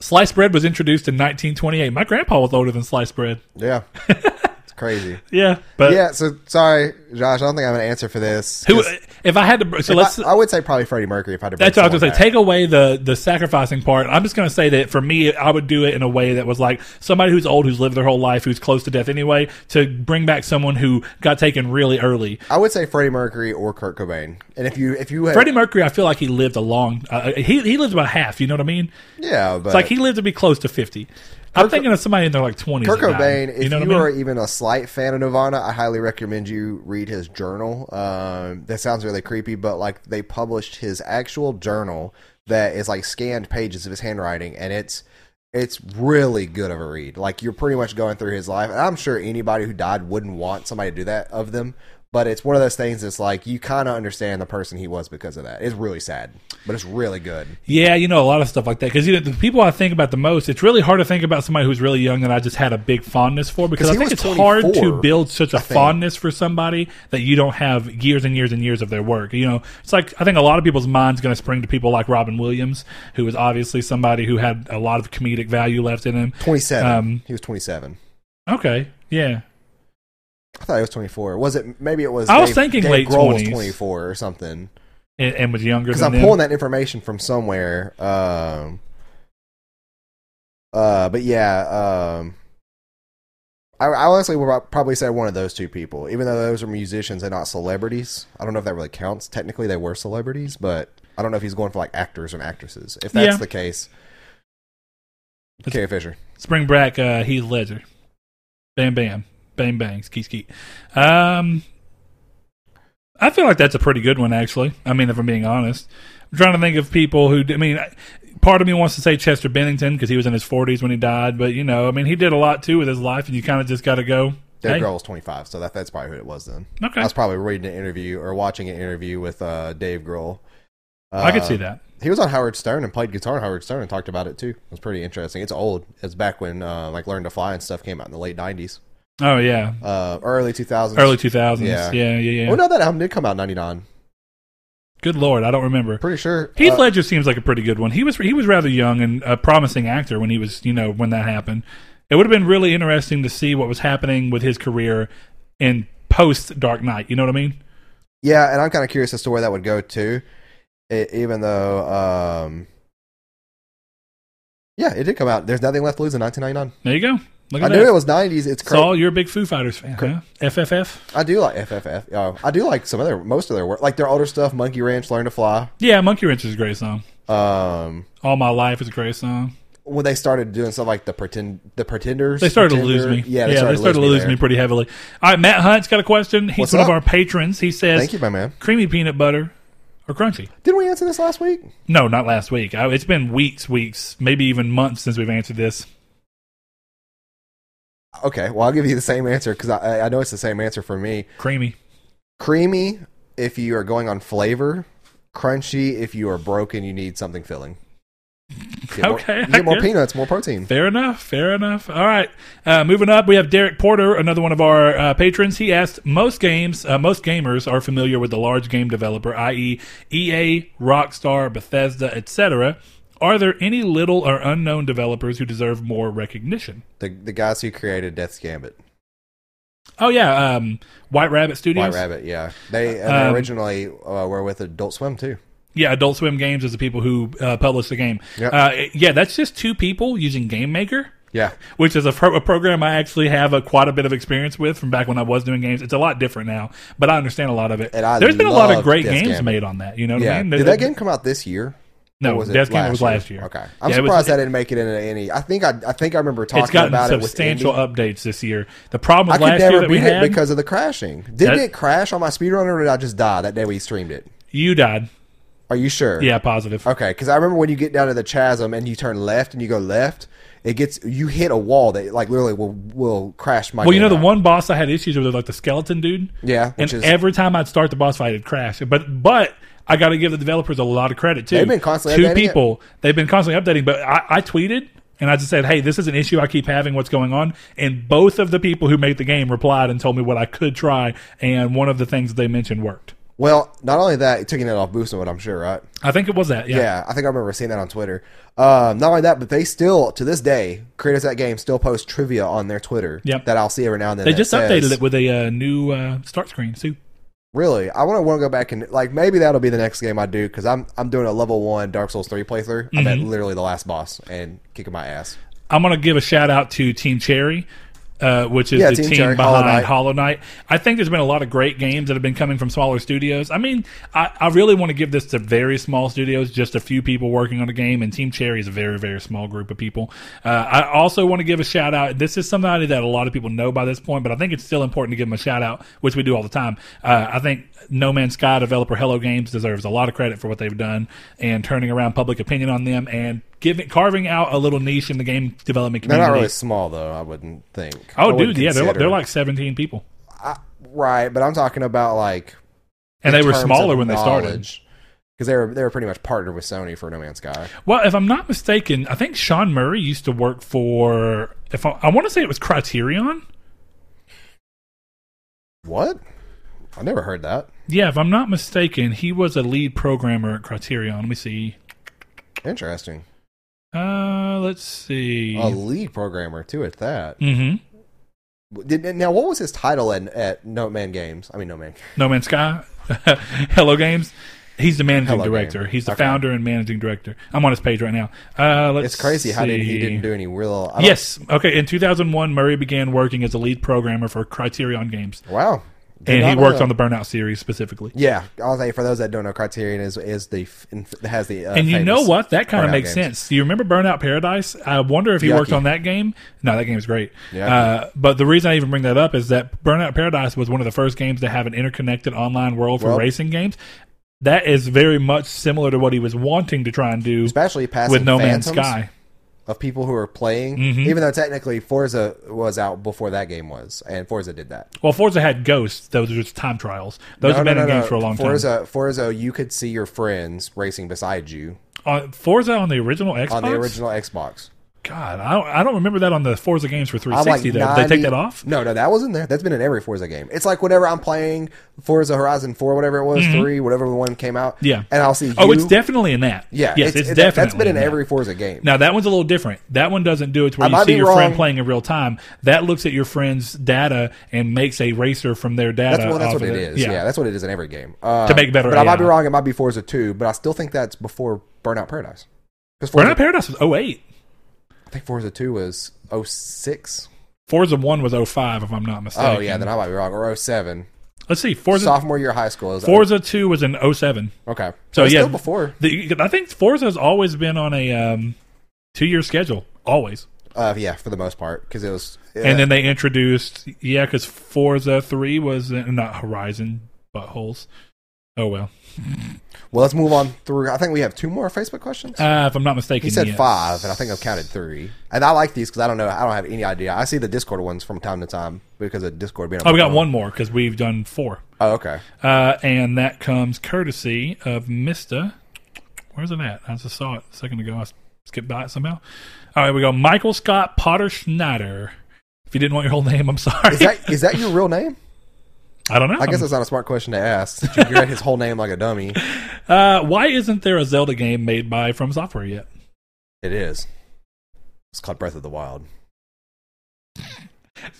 Sliced bread was introduced in 1928. My grandpa was older than sliced bread. Yeah. crazy. Yeah, but yeah, so sorry, Josh. I don't think I have an answer for this. who? If I had to, so let's. I, I would say probably Freddie Mercury if I had to. That's what I was gonna say. Take away the the sacrificing part. I'm just gonna say that for me, I would do it in a way that was like somebody who's old, who's lived their whole life, who's close to death anyway, to bring back someone who got taken really early. I would say Freddie Mercury or Kurt Cobain. And if you if you had, Freddie Mercury, I feel like he lived a long. Uh, he he lived about half. You know what I mean? yeah, but It's like he lived to be close to fifty. I'm thinking of somebody in their like 20s. Kurt. Cobain, if you you, know what I mean? are even a slight fan of Nirvana, I highly recommend you read his journal. Um, that sounds really creepy, but like they published his actual journal that is like scanned pages of his handwriting, and it's it's really good of a read. Like you're pretty much going through his life, and I'm sure anybody who died wouldn't want somebody to do that of them. But it's one of those things that's like you kind of understand the person he was because of that. It's really sad, but it's really good. Yeah, you know a lot of stuff like that because you know the people I think about the most. It's really hard to think about somebody who's really young that I just had a big fondness for because I think it's hard to build such a fondness for somebody that you don't have years and years and years of their work. You know, it's like I think a lot of people's minds going to spring to people like Robin Williams, who was obviously somebody who had a lot of comedic value left in him. Twenty seven. Um, he was twenty seven. Okay, yeah, I thought he was 24. Was it? Maybe it was. I was Dave- thinking Dave late Grohl was 20s. 24 or something. and, and was younger Because I'm them. pulling that information from somewhere. Um. Uh, but yeah. Um. I, I honestly would probably say one of those two people, even though those are musicians and not celebrities. I don't know if that really counts. Technically, they were celebrities, but I don't know if he's going for like actors and actresses. If that's Yeah. the case, Carrie Fisher. Spring Break, uh, Heath Ledger. Bam, bam. Bang, bang. Skeet, skeet. Um, I feel like that's a pretty good one, actually. I mean, if I'm being honest. I'm trying to think of people who, I mean, part of me wants to say Chester Bennington because he was in his 40s when he died, but, you know, I mean, he did a lot too with his life, and you kind of just got to go. Dave Hey, Grohl was 25, so that, that's probably who it was then. okay. I was probably reading an interview or watching an interview with uh, Dave Grohl. I could see Uh, that. He was on Howard Stern and played guitar on Howard Stern and talked about it too. It was pretty interesting. It's old. It's back when uh, like Learn to Fly and stuff came out in the late '90s, Oh, yeah. uh, early 2000s. Early 2000s. Yeah. Yeah, yeah, yeah. Oh no, that album did come out '99. Good Lord, I don't remember. Pretty sure. Heath uh, Ledger seems like a pretty good one. He was he was rather young and a promising actor when he was you know when that happened. It would have been really interesting to see what was happening with his career in post Dark Knight. You know what I mean? yeah, and I'm kind of curious as to where that would go to. E- even though, um, yeah, it did come out. There's nothing left to lose in 1999. There you go. Look I at knew it was 90s. It's crazy. Saul, you're a big Foo Fighters fan, huh? FFF. I do like FFF. Oh, I do like some of their most of their work, like their older stuff. Monkey Wrench, Learn to Fly. Yeah, Monkey Wrench is a great song. Um, All My Life is a great song. when they started doing stuff like the pretend, the Pretenders, They started to lose me. Yeah, they started, to lose me, there. pretty heavily. All right, Matt Hunt's got a question. He's What's one of our patrons. He says, Thank you, my man. creamy peanut butter or crunchy? Didn't we answer this last week? No, not last week. I, it's been weeks, weeks, maybe even months since we've answered this. Okay, well, I'll give you the same answer because I, I know it's the same answer for me. Creamy. Creamy if you are going on flavor, crunchy if you are broken, you need something filling. Get more, Okay, you get more peanuts, more protein. Fair enough. Fair enough. All right. Uh, moving up, we have Derek Porter, another one of our uh, patrons. He asked, most games, uh, most gamers are familiar with the large game developer, i.e., EA, Rockstar, Bethesda, etc. Are there any little or unknown developers who deserve more recognition? The the guys who created Death's Gambit, Oh yeah, um, White Rabbit Studios. White Rabbit, yeah, they, uh, Um, they originally uh, were with Adult Swim too. Yeah, Adult Swim Games is the people who uh, publish the game. Yep. Uh, yeah, that's just two people using Game Maker. Yeah, which is a, pro- a program I actually have a, quite a bit of experience with from back when I was doing games. It's a lot different now, but I understand a lot of it. And I There's been a lot of great games made on that. You know what yeah. I mean? Did that game come out this year? No, was it Death Gambit was last year. Okay, I'm Yeah, it was- surprised I didn't make it into any. I think I, I think I remember talking It's gotten about it with substantial updates this year. The problem I with could last year never that we beat it had, because of the crashing. Didn't That- it crash on my speedrunner, or did I just die that day we streamed it? you died. Are you sure? Yeah, positive. Okay, because I remember when you get down to the chasm and you turn left and you go left, it gets you hit a wall that like literally will will crash my. Well, you know the out. one boss I had issues with, like the skeleton dude. Yeah, and is every time I'd start the boss fight, it'd crash. But but I got to give the developers a lot of credit too. They've been constantly two updating it. people. They've been constantly updating. But I, I tweeted and I just said, "Hey, this is an issue I keep having. What's going on?" And both of the people who made the game replied and told me what I could try. And one of the things they mentioned worked. well, not only that, it took it off Boost Mode, I'm sure, right? I think it was that. Yeah. Yeah, I think I remember seeing that on Twitter. Um, not only that, but they still to this day, creators of that game still post trivia on their Twitter. Yep. that I'll see every now and then. They just says- updated it with a uh, new uh, start screen too. Really, I want to want to go back and like maybe that'll be the next game I do because I'm I'm doing a level one Dark Souls three playthrough. I'm Mm-hmm. at literally the last boss and kicking my ass. I'm going to give a shout out to Team Cherry, uh, which is Yeah, the Team team Cherry, Hollow behind Knight. Hollow Knight. I think there's been a lot of great games that have been coming from smaller studios. I mean, I, I really want to give this to very small studios, just a few people working on a game, and Team Cherry is a very, very small group of people. Uh, I also want to give a shout out. This is somebody that a lot of people know by this point, but I think it's still important to give them a shout out, which we do all the time. Uh, I think No Man's Sky developer Hello Games deserves a lot of credit for what they've done and turning around public opinion on them and giving carving out a little niche in the game development They're community. not really small though. I wouldn't think. Oh, dude, yeah, they're, they're like 17 people. right, but I'm talking about like And they were smaller when they started. because they were they were pretty much partnered with Sony for No Man's Sky. Well, if I'm not mistaken, I think Sean Murray used to work for, if I, I want to say it was Criterion. What? I never heard that. Yeah, if I'm not mistaken, he was a lead programmer at Criterion. Let me see. Interesting. Uh, let's see. A lead programmer too at that. hmm Did, now, what was his title at, at No Man Games? I mean, No Man. No Man Sky, Hello Games. He's the managing Hello director. Game. He's the Okay. founder and managing director. I'm on his page right now. Uh, let's It's crazy how did he didn't do any real. Yes. Okay. In 2001, Murray began working as a lead programmer for Criterion Games, Wow. And he worked on the Burnout series specifically. Yeah, I'll say for those that don't know, Criterion is is the has the uh, And you know what? That kind of makes games. sense. Do you remember Burnout Paradise? I wonder if he worked on that game. No, that game is great. Yucky. Uh, but the reason I even bring that up is that Burnout Paradise was one of the first games to have an interconnected online world for Well- racing games. That is very much similar to what he was wanting to try and do especially with No Man's Sky. Of people who are playing, Mhm. even though technically Forza was out before that game was, and Forza did that. Well, Forza had Ghosts. Those were just time trials. Those have been in games for a long Forza, Forza, you could see your friends racing beside you time. Uh, Forza on the original Xbox. on the original Xbox. God, I don't, I don't remember that on the Forza games for I'm like 360 though. Did they take that off? No, no, that wasn't there. That's been in every Forza game. It's like whenever I'm playing Forza Horizon 4, whatever it was, 3, whatever the one came out. Mm-hmm. Yeah. And I'll see Oh, it's definitely in that. Yeah. yes, it's, that- definitely. That's been in that. every Forza game. Now that one's a little different. That one doesn't do it to where I you see your friend playing in real time. That looks at your friend's data and makes a racer from their data. That's, well, that's what it is. Yeah. that's what it is in every game. Uh, To make better But I might be wrong. It might be Forza 2, but I still think that's before Burnout Paradise. Because Burnout Paradise was 08. I think Forza 2 was 06. Forza One was 05, if I'm not mistaken. Oh, yeah, then I might be wrong. Or 07. Let's see. Forza Sophomore year of high school. Is Forza Two was in 07. Okay. So, yeah. still before. The, I think Forza has always been on a um, two year schedule, always. Uh, yeah, for the most part. Because it was. And then they introduced, yeah, because Forza Three was in, not Horizon buttholes. Oh well. Well, let's move on through. I think we have two more Facebook questions. Uh, if I'm not mistaken, He said yes. five, and I think I've counted three. And I like these because I don't know. I don't have any idea. I see the Discord ones from time to time because of Discord being. On Oh, we got phone. one more because we've done four. Oh, okay. Uh, and that comes courtesy of Mister. Where's it at? I just saw it a second ago. I skipped by it somehow. All right, we go. Michael Scott Potter Schneider. If you didn't want your whole name, I'm sorry. Is that is that your real name? I don't know. I guess that's not a smart question to ask. You read his whole name like a dummy. uh, why isn't there a Zelda game made by From Software yet? It is. It's called Breath of the Wild.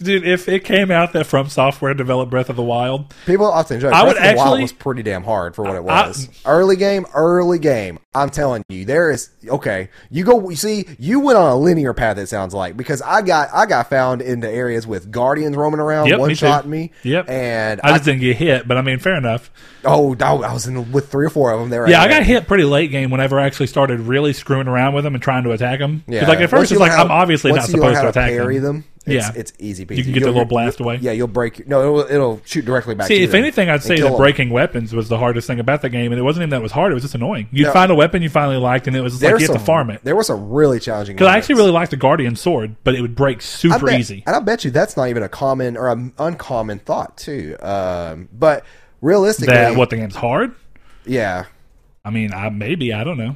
Dude, if it came out that From Software developed Breath of the Wild, People often joke. I Breath would of the Wild actually- was pretty damn hard for what it I- was. early game, early game. I'm telling you, there is okay. You go. You see, you went on a linear path. It sounds like because I got I got found into areas with guardians roaming around, Yep, one me shot me. Yep. and I just didn't get hit. But I mean, fair enough. oh, I was in with three or four of them there. Yeah, I got hit pretty late game whenever I actually started really screwing around with them and trying to attack them. Because like at first it's like how- I'm obviously not supposed how to attack them. them. It's, Yeah. it's easy peasy. You can get the You'll- little blast away. Yeah, you'll break. No, it'll, it'll shoot directly back. See, if anything, I'd say that them. breaking weapons was the hardest thing about the game, and it wasn't even that it was hard; it was just annoying. You'd find a weapon you finally liked, and it was like you have to farm it. There was some really challenging. Because I actually really liked the Guardian sword, but it would break super bet- easy. And I bet you that's not even a common or an uncommon thought too. Um, but realistically, That what the game's hard? yeah. I mean, I maybe I don't know.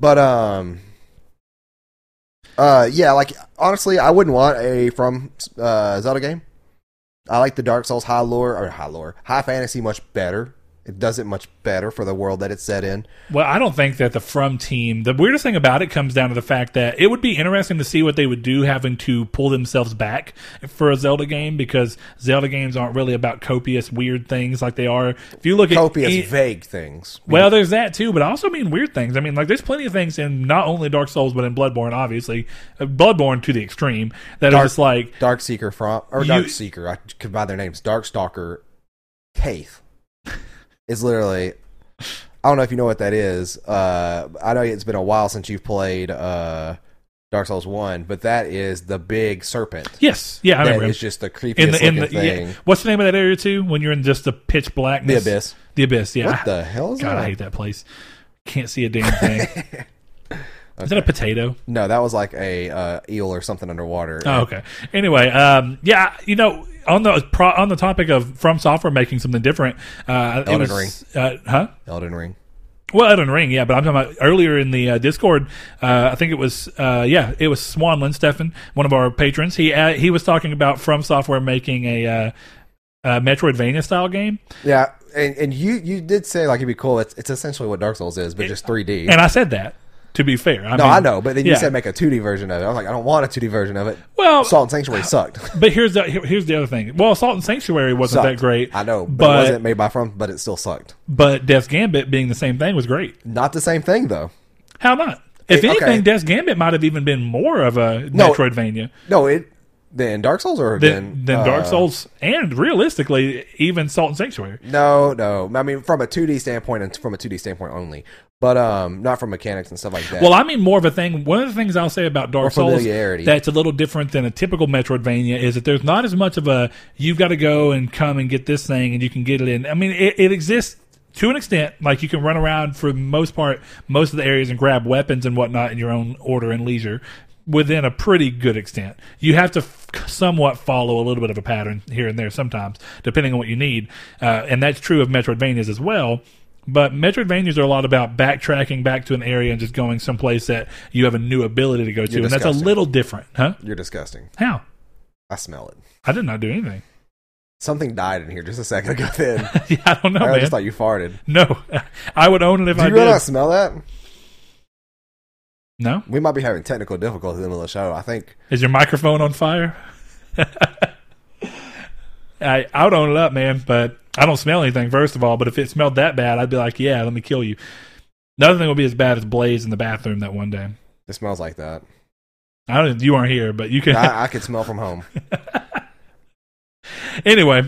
But um, uh, yeah. Like honestly, I wouldn't want a from uh, Zelda game. I like the Dark Souls high lore or high lore, high fantasy much better. It does it much better for the world that it's set in. Well, I don't think that the From team. The weirdest thing about it comes down to the fact that it would be interesting to see what they would do having to pull themselves back for a Zelda game because Zelda games aren't really about copious weird things like they are. If you look at Copious, vague things. Well, there's that too, but I also mean weird things. I mean, like there's plenty of things in not only Dark Souls but in Bloodborne, obviously, Uh, Bloodborne to the extreme that Dark- is just like Dark Seeker from or Dark Seeker. I could combine their names. Dark Stalker, Kaathe is literally. I don't know if you know what that is. Uh, I know it's been a while since you've played uh, Dark Souls One, but that is the big serpent. yes, yeah, I That remember. is just the creepiest in the in the thing. yeah. what's the name of that area too? When you're in just the pitch blackness, The abyss. the abyss. Yeah, What the hell is God, that? I hate that place. Can't see a damn thing. Is that a potato? No, that was like a uh, eel or something underwater. Oh, okay. Anyway, um, yeah, you know, on the pro, on the topic of From Software making something different, uh, it Elden was, Ring. Uh, huh? Elden Ring. Well, Elden Ring, yeah, but I'm talking about earlier in the uh, Discord. Uh, I think it was, uh, yeah, it was Swanland Stefan, one of our patrons. He uh, he was talking about From Software making a, uh, a Metroidvania style game, Yeah, and, and you you did say like it'd be cool. It's it's essentially what Dark Souls is, but just 3D. and I said that. To be fair, I no, mean, I know, but then you yeah. said make a 2D version of it. I was like, I don't want a 2D version of it. Well, Salt and Sanctuary sucked. but here's the here's the other thing. Well, Salt and Sanctuary wasn't Sucked. that great. I know, but, but it wasn't made by From, but it still sucked. but Death Gambit being the same thing was great. Not the same thing though. How not? If okay. anything, Death's Gambit might have even been more of a No. Metroidvania No, it than Dark Souls or than than Dark uh, Souls, and realistically, even Salt and Sanctuary. No, no. I mean, from a 2D standpoint and from a 2D standpoint only, but um, not from mechanics and stuff like that. Well, I mean more of a thing. One of the things I'll say about Dark Souls that's a little different than a typical Metroidvania is that there's not as much of a you've got to go and come and get this thing and you can get it in. I mean, it, it exists to an extent. Like you can run around for the most part, most of the areas and grab weapons and whatnot in your own order and leisure. Within a pretty good extent, you have to f- somewhat follow a little bit of a pattern here and there sometimes, depending on what you need, uh, and that's true of Metroidvanias as well. But Metroidvanias are a lot about backtracking back to an area and just going someplace that you have a new ability to go to, You're and that's a disgusting. little different, huh? You're disgusting. How? I smell it. I did not do anything. Something died in here just a second ago. Then yeah, I don't know, I man. just thought you farted. no, I would own it if Do I you did. You really not smell that? no, We might be having technical difficulties in the middle of the show. I think. is your microphone on fire? I I would own it up, man, but I don't smell anything. First of all, but if it smelled that bad, I'd be like, yeah, let me kill you. Another thing would be as bad as Blaze in the bathroom that one day. It smells like that. I don't. You aren't here, but you can. I, I could smell from home. anyway,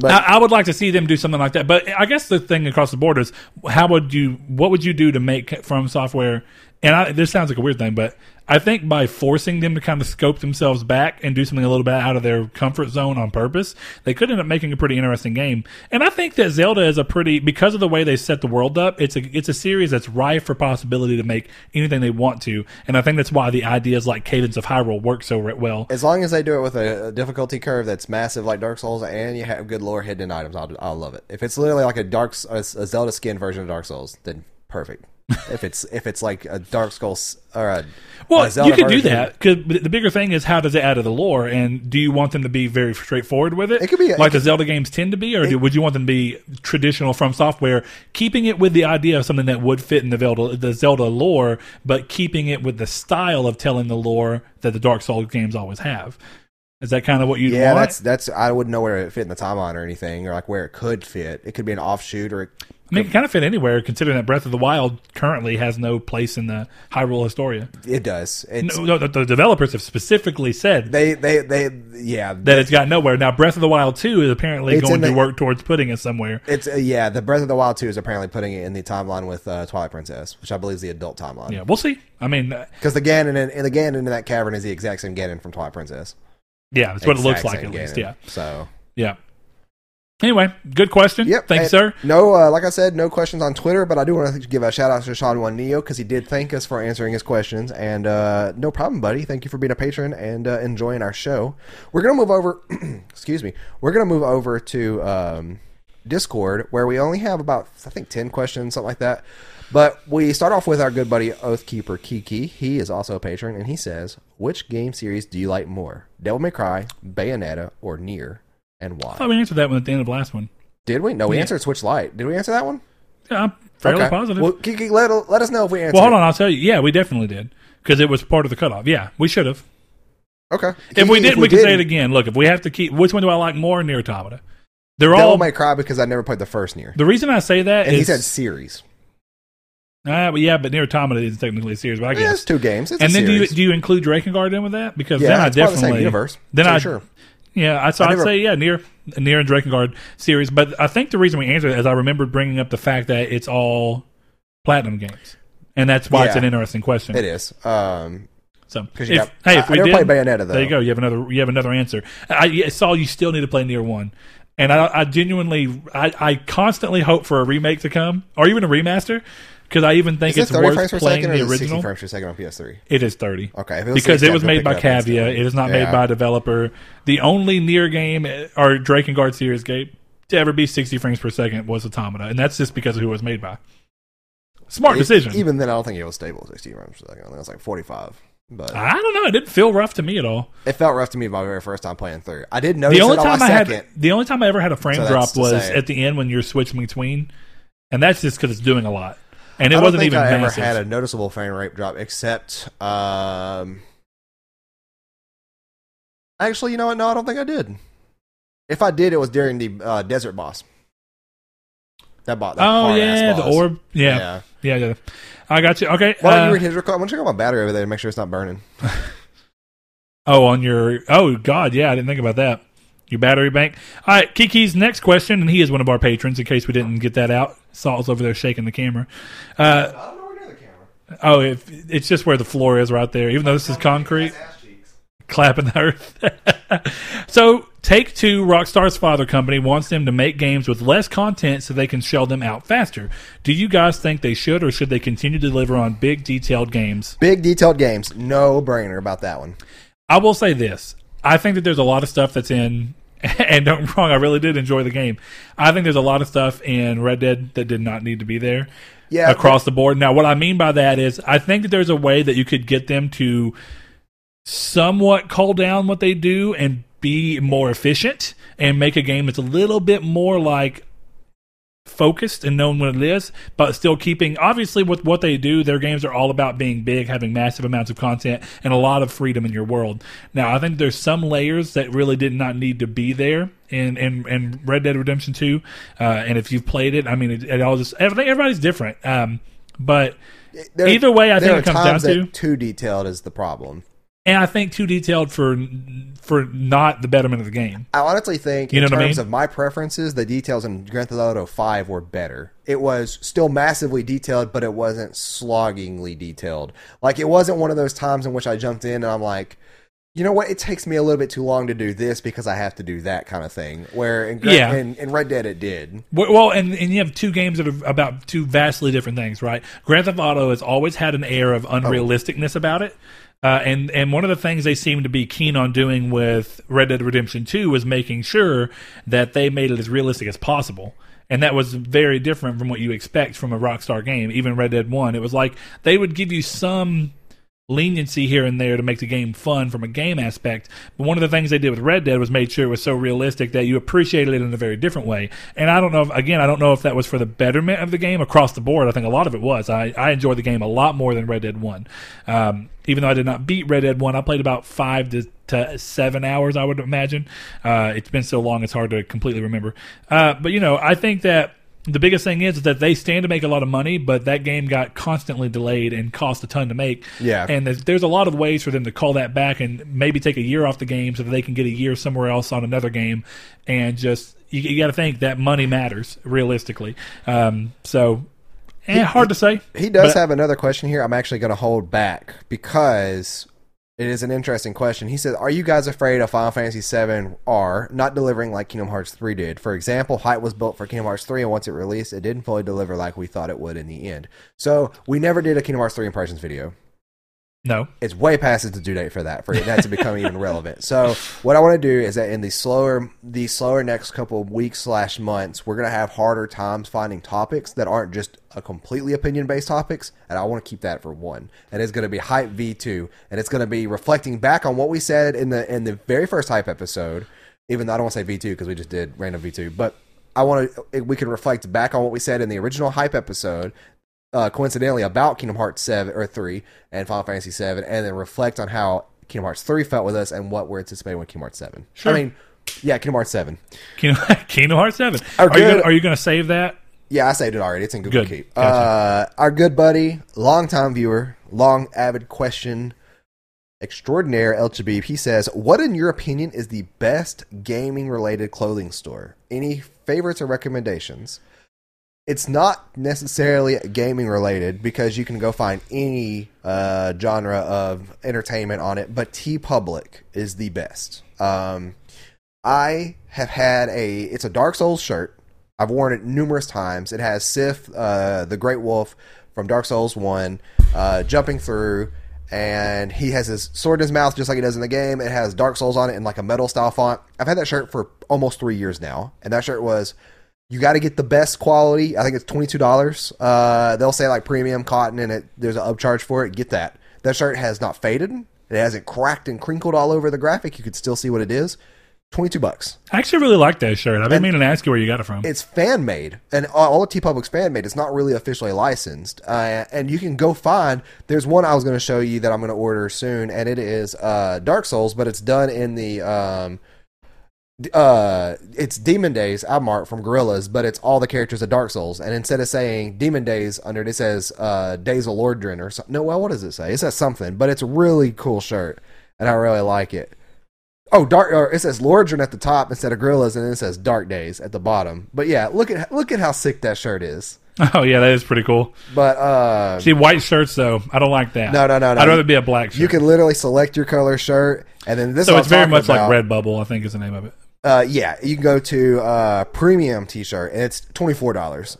But I, I would like to see them do something like that. But I guess the thing across the board is, how would you? What would you do to make from software? And I, this sounds like a weird thing, but I think by forcing them to kind of scope themselves back and do something a little bit out of their comfort zone on purpose, they could end up making a pretty interesting game. And I think that Zelda is a pretty because of the way they set the world up. It's a it's a series that's rife for possibility to make anything they want to. And I think that's why the ideas like Cadence of Hyrule work so well. as long as they do it with a, difficulty curve that's massive like Dark Souls, and you have good lore hidden items, I'll, I'll love it. If it's literally like a Dark a Zelda skin version of Dark Souls, then perfect. If it's if it's like a Dark Skulls or a Well, a Zelda you could do that. Cause the bigger thing is how does it add to the lore, and do you want them to be very straightforward with it? It could be- like it the Zelda games tend to be, or do, would you want them to be traditional from software, keeping it with the idea of something that would fit in the Zelda, the Zelda lore, but keeping it with the style of telling the lore that the Dark Souls games always have? Is that kind of what you'd Yeah, want? that's that's I wouldn't know where it fit in the timeline or anything, or like where it could fit. It could be an offshoot, or it, I mean, it kind of fit anywhere, considering that Breath of the Wild currently has no place in the Hyrule Historia. it does. It's, No, no, the, the developers have specifically said They they they yeah. that it's got nowhere. Now, Breath of the Wild 2 is apparently going in to work towards putting it somewhere. It's uh, yeah. The Breath of the Wild two is apparently putting it in the timeline with uh, Twilight Princess, which I believe is the adult timeline. Yeah, we'll see. I mean, uh, Because the Ganon in, in the Ganon in that cavern is the exact same Ganon from Twilight Princess. yeah, that's what it looks like at least. Yeah, So yeah. Anyway, good question. Yep. Thanks, and sir. No, uh, like I said, no questions on Twitter, but I do want to give a shout out to Sean One Neo because he did thank us for answering his questions. And uh, no problem, buddy. Thank you for being a patron and uh, enjoying our show. We're gonna move over. excuse me. We're gonna move over to um, Discord where we only have about I think ten questions, something like that. But we start off with our good buddy Oathkeeper Kiki. He is also a patron, and he says, "Which game series do you like more, Devil May Cry, Bayonetta, or Nier, and why?" I thought we answered that one at the end of the last one. Did we? No, we Yeah. answered Switch Lite. Did we answer that one? Yeah, I'm fairly positive. Well, let, let us know if we answered. Well, hold on, I'll tell you. Yeah, we definitely did because it was part of the cutoff. Yeah, we should have. Okay. If we didn't, we, can say it again. Look, if we have to keep, which one do I like more? Nier Automata. They're Devil all. May Cry because I never played the first Nier. the reason I say that And he said series. Ah, but yeah, but Nier Automata is technically a series, but I Yeah, guess. it's two games. It's and a then do you series. do you include Drakengard in with that? Because yeah, then I it's part of the definitely same universe. Then so I sure. Yeah, I so I I'd never- say yeah, Nier Nier and Drakengard series. But I think the reason we answered it is I remember bringing up the fact that it's all platinum games, and that's why it's an interesting question. It is. Um, So if, got- hey, if I we never did, played Bayonetta, though. there you go. You have another you have another answer. I, I saw you still need to play Nier one. And I, I genuinely, I, I constantly hope for a remake to come, or even a remaster, because I even think it's 30 worth frames per playing second the is 60 original. frames per second on PS3? It is thirty. Okay. It because it was made by it Cavia. It is not Yeah. made by a developer. The only Nier game or Guard series game to ever be 60 frames per second was Automata, and that's just because of who it was made by. Smart E- decision. Even then, I don't think it was stable at 60 frames per second. I think it was like 45. But I don't know. It didn't feel rough to me at all. it felt rough to me my very first time playing through. I did notice The only it on time I had the only time I ever had a frame So drop was at the end when you're switching between, and that's just because it's doing a lot, and it I don't wasn't think even I massive. ever had a noticeable frame rate drop except um Actually, you know what? No, I don't think I did. If I did, it was during the uh, desert boss. That bot. That oh yeah, the orb. Yeah, yeah, yeah. I got you. Okay. Why don't uh, you read his record? I'm gonna check out my battery over there to make sure it's not burning. Oh, on your oh god, yeah, I didn't think about that. Your battery bank. All right, Kiki's next question, and he is one of our patrons. In case we didn't get that out, Salt's over there shaking the camera. Uh, I'm nowhere near the camera. oh, if, it's just where the floor is, right there. Even though this is concrete, clapping the earth. so, Take Two, Rockstar's father company, wants them to make games with less content so they can shell them out faster. Do you guys think they should, or should they continue to deliver on big, detailed games? Big detailed games. No brainer about that one. I will say this. I think that there's a lot of stuff that's in, and don't get wrong, I really did enjoy the game. I think there's a lot of stuff in Red Dead that did not need to be there Yeah, across the board. Now, what I mean by that is I think that there's a way that you could get them to somewhat call down what they do and be more efficient and make a game that's a little bit more like focused and knowing what it is, but still keeping obviously with what they do, their games are all about being big, having massive amounts of content, and a lot of freedom in your world. Now, I think there's some layers that really did not need to be there in in, in Red Dead Redemption Two, uh, and if you've played it, I mean, it, it all just everything everybody's different. Um, but There- either way, I think it comes down to, too detailed is the problem. And I think too detailed for for not the betterment of the game. I honestly think, You in know what I terms mean? of my preferences, the details in Grand Theft Auto Five were better. It was still massively detailed, but it wasn't sloggingly detailed. Like it wasn't one of those times in which I jumped in and I'm like, you know what? It takes me a little bit too long to do this because I have to do that kind of thing. Where in, Yeah. in, in Red Dead it did. Well, well, and, and you have two games that are about two vastly different things, right? Grand Theft Auto has always had an air of oh. unrealisticness about it. Uh, and and one of the things they seem to be keen on doing with Red Dead Redemption Two was making sure that they made it as realistic as possible. And that was very different from what you expect from a Rockstar game. Even Red Dead 1, it was like they would give you some leniency here and there to make the game fun from a game aspect. But one of the things they did with Red Dead was made sure it was so realistic that you appreciated it in a very different way. And I don't know if, again, I don't know if that was for the betterment of the game across the board. I think a lot of it was. I, I enjoyed the game a lot more than Red Dead 1. Um, even though I did not beat Red Dead 1, I played about five to, to seven hours, I would imagine. Uh, it's been so long, it's hard to completely remember. Uh, but, you know, I think that the biggest thing is that they stand to make a lot of money, but that game got constantly delayed and cost a ton to make. Yeah. And there's, there's a lot of ways for them to call that back and maybe take a year off the game so that they can get a year somewhere else on another game and just you, you got to think that money matters realistically. Um, so, eh, hard to say. He does But- have another question here. I'm actually going to hold back because it is an interesting question. He says, "Are you guys afraid of Final Fantasy VII R not delivering like Kingdom Hearts 3 did? For example, hype was built for Kingdom Hearts 3, and once it released, it didn't fully deliver like we thought it would in the end. So we never did a Kingdom Hearts 3 impressions video. No. It's way past its due date for that for that to become even relevant. So what I want to do is that in the slower the slower next couple of weeks slash months, we're gonna have harder times finding topics that aren't just a completely opinion based topics, and I want to keep that for one. And it's gonna be hype V two, and it's gonna be reflecting back on what we said in the in the very first hype episode. Even though I don't want to say V two because we just did random V two, but I want to we can reflect back on what we said in the original hype episode uh, coincidentally about Kingdom Hearts seven or three and Final Fantasy seven, and then reflect on how Kingdom Hearts three felt with us and what we're anticipating with Kingdom Hearts seven. Sure. I mean, yeah, Kingdom Hearts seven. Kingdom, Kingdom Hearts 7. Our Are you, gonna, are you going to save that? Yeah, I saved it already. It's in Google Good. Keep. Gotcha. Uh, our good buddy, longtime viewer, long avid question extraordinaire El Chabib. He says, "What, in your opinion, is the best gaming related clothing store? Any favorites or recommendations?" It's not necessarily gaming related because you can go find any uh, genre of entertainment on it, but TeePublic is the best. Um, I have had a it's a Dark Souls shirt. I've worn it numerous times. It has Sif, uh, the Great Wolf from Dark Souls One, uh, jumping through, and he has his sword in his mouth just like he does in the game. It has Dark Souls on it in like a metal style font. I've had that shirt for almost three years now, and that shirt was. You got to get the best quality. I think it's twenty two dollars. Uh, they'll say like premium cotton, and it there's an upcharge for it. Get that. That shirt has not faded. It hasn't cracked and crinkled all over the graphic. You could still see what it is. Twenty two bucks. I actually really like that shirt. I've been meaning to ask you where you got it from. It's fan made, and all of TeePublic's fan made. It's not really officially licensed, uh, and you can go find. There's one I was going to show you that I'm going to order soon, and it is uh, Dark Souls, but it's done in the um, uh, it's Demon Days art from Gorillaz, but it's all the characters of Dark Souls, and instead of saying Demon Days under it, it says uh, Days of Lordran or something. No, well, what does it say? It says something, but it's a really cool shirt, and I really like it. Oh, dark. Or it says Lordran at the top instead of Gorillaz, and then it says Dark Days at the bottom. But yeah, look at look at how sick that shirt is. oh, yeah, that is pretty cool. But uh, See, white shirts, though, I don't like that. No, no, no, no. I'd rather be a black shirt. you can literally select your color shirt, and then this. so is it's very much about. like Redbubble, I think is the name of it. Uh, yeah, you can go to uh, premium T-shirt, and it's twenty four dollars.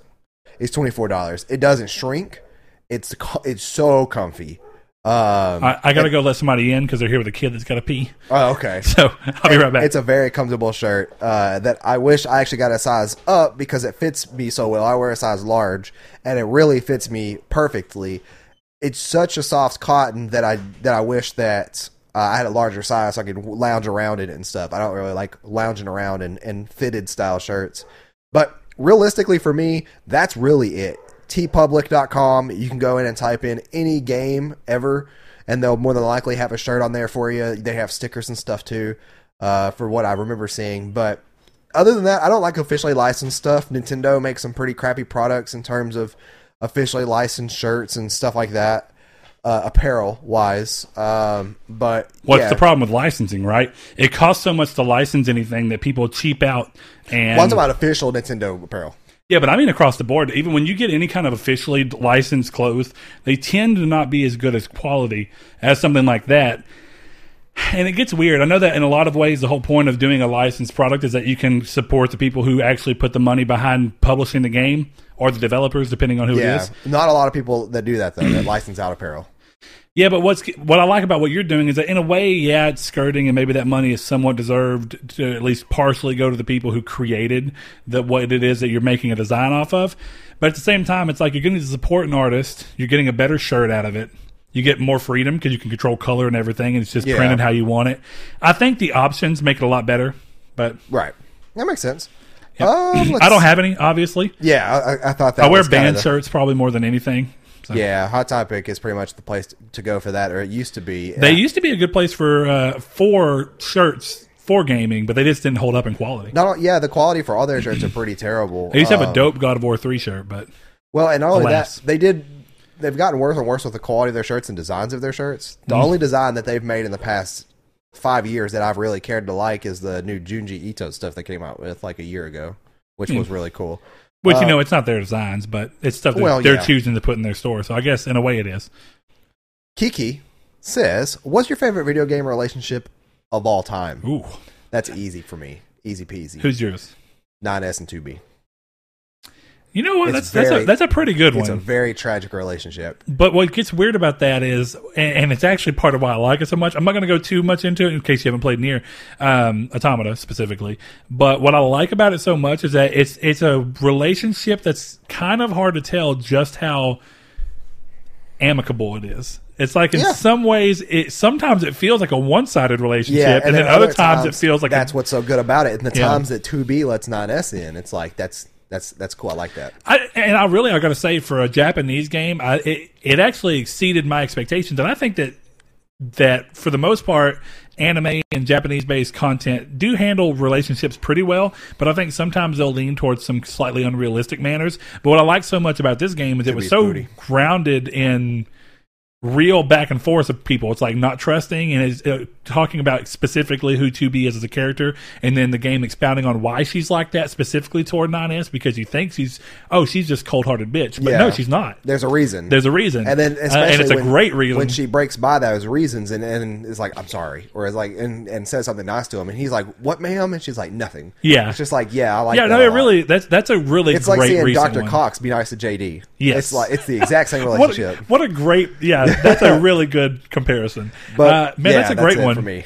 It's twenty four dollars. It doesn't shrink. It's it's so comfy. Um, I, I got to go let somebody in because they're here with a kid that's got to pee. oh, okay. So I'll be right back. It's a very comfortable shirt uh, that I wish I actually got a size up because it fits me so well. I wear a size large, and it really fits me perfectly. It's such a soft cotton that I that I wish that uh, I had a larger size so I could lounge around in it and stuff. I don't really like lounging around in, in fitted style shirts, but realistically for me, that's really it. teepublic.com. You can go in and type in any game ever, and they'll more than likely have a shirt on there for you. They have stickers and stuff too, uh, for what I remember seeing. But other than that, I don't like officially licensed stuff. Nintendo makes some pretty crappy products in terms of officially licensed shirts and stuff like that, uh, apparel wise. Um, but What's yeah. the problem with licensing, right? It costs so much to license anything that people cheap out. And Well, about official Nintendo apparel. yeah, but I mean across the board. Even when you get any kind of officially licensed clothes, they tend to not be as good as quality as something like that. And it gets weird. I know that in a lot of ways, the whole point of doing a licensed product is that you can support the people who actually put the money behind publishing the game or the developers, depending on who it Yeah, is. not a lot of people that do that though. that license out apparel. Yeah, but what's what I like about what you're doing is that in a way, yeah, it's skirting, and maybe that money is somewhat deserved to at least partially go to the people who created the what it is that you're making a design off of. But at the same time, it's like you're getting to support an artist, you're getting a better shirt out of it. You get more freedom because you can control color and everything, and it's just Yeah. printed how you want it. I think the options make it a lot better, but Right. That makes sense. Um, let's- I don't have any. Obviously, Yeah, I, I- I thought that I wear was kinda band the- shirts probably more than anything. So. Yeah, Hot Topic is pretty much the place to go for that, or it used to be. They Yeah. used to be a good place for uh, for shirts for gaming, but they just didn't hold up in quality. Not yeah, the quality for all their shirts are pretty terrible. They used to have Um, a dope God of War three shirt, but Well, and not only Alas. that, they did. They've gotten worse and worse with the quality of their shirts and designs of their shirts. The only design that they've made in the past five years that I've really cared to like is the new Junji Ito stuff they came out with like a year ago, which was really cool. Which you Uh, know it's not their designs, but it's stuff that well, they're yeah. choosing to put in their store. So I guess in a way it is. Kiki says, "What's your favorite video game relationship of all time?" Ooh, That's easy for me, easy peasy. who's yours? 9S and 2B. You know what? It's That's that's a that's a pretty good one. It's a very tragic relationship. But what gets weird about that is, and, and it's actually part of why I like it so much. I'm not going to go too much into it in case you haven't played Nier um, Automata specifically. But what I like about it so much is that it's it's a relationship that's kind of hard to tell just how amicable it is. It's like in Yeah. some ways, it sometimes it feels like a one sided relationship, Yeah, and, then other times, it feels like that's a, what's so good about it. And the Yeah. times that 2B lets 9S in, it's like that's that's that's cool. I like that. I, and I really, I got to say, for a Japanese game, I, it, it actually exceeded my expectations, and I think that that for the most part, anime and Japanese-based content do handle relationships pretty well. But I think sometimes they'll lean towards some slightly unrealistic manners. But what I like so much about this game is it was so booty. grounded in real back and forth of people. It's like not trusting and it's uh, talking about specifically who 2B is as a character, and then the game expounding on why she's like that specifically toward 9S because you think she's oh she's just cold hearted bitch, but Yeah. no she's not. There's a reason. There's a reason, and then Uh, especially and it's a when, great reason. when she breaks by those reasons and, and is like I'm sorry or is like and, and says something nice to him and he's like what ma'am and she's like nothing Yeah. it's just like yeah I like yeah, that no, a it really that's that's a really it's great like seeing Dr. one. Cox be nice to JD Yes. it's like it's the exact same What, relationship what a great yeah that's a really good comparison. But uh, man yeah, that's a great it one. for me.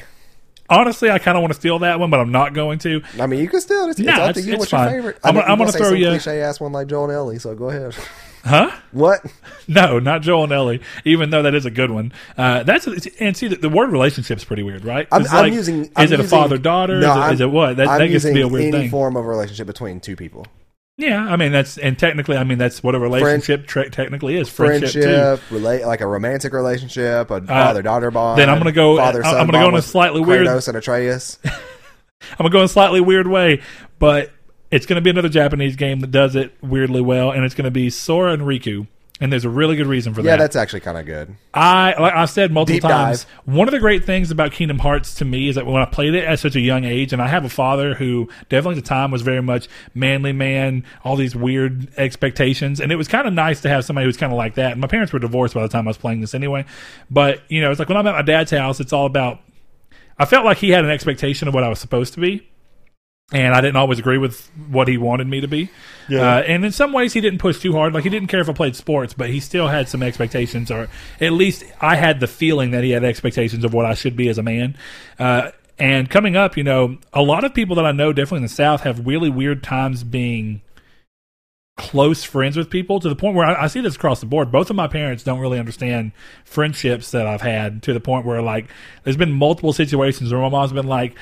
Honestly I kind of want to steal that one but I'm not going to. I mean you can steal it's, it's to it's- you. it's what's fine. your favorite? I'm I mean, I'm gonna say throw you- cliche ass one like Joel and Ellie so go ahead. Huh? What? No not Joel and Ellie even though that is a good one. Uh, that's and see the, the word relationship is pretty weird right? I'm, It's I'm like, using is I'm it a father daughter no, is, it, is it what? That, I'm that gets to using be a weird any thing. form of a relationship between two people yeah I mean that's and technically I mean that's what a relationship tre- technically is friendship, friendship, relate like a romantic relationship, a uh, father daughter bond. then I'm gonna go- Father I'm gonna go in a slightly weird- Kratos and Atreus. I'm gonna go in a slightly weird way, but it's gonna be another Japanese game that does it weirdly well, and it's gonna be Sora and Riku. And there's a really good reason for yeah, that. Yeah, that's actually kind of good. I like I've said multiple Deep times. dive. One of the great things about Kingdom Hearts to me is that when I played it at such a young age, and I have a father who definitely at the time was very much manly man, all these weird expectations, and it was kind of nice to have somebody who's kind of like that. And my parents were divorced by the time I was playing this anyway, but you know, it's like when I'm at my dad's house, it's all about. I felt like he had an expectation of what I was supposed to be, and I didn't always agree with what he wanted me to be. Yeah. Uh, and in some ways, he didn't push too hard. Like he didn't care if I played sports, but he still had some expectations, or at least I had the feeling that he had expectations of what I should be as a man. Uh, and coming up, you know, a lot of people that I know, definitely in the South, have really weird times being close friends with people to the point where I, I see this across the board. Both of my parents don't really understand friendships that I've had to the point where like there's been multiple situations where my mom's been like,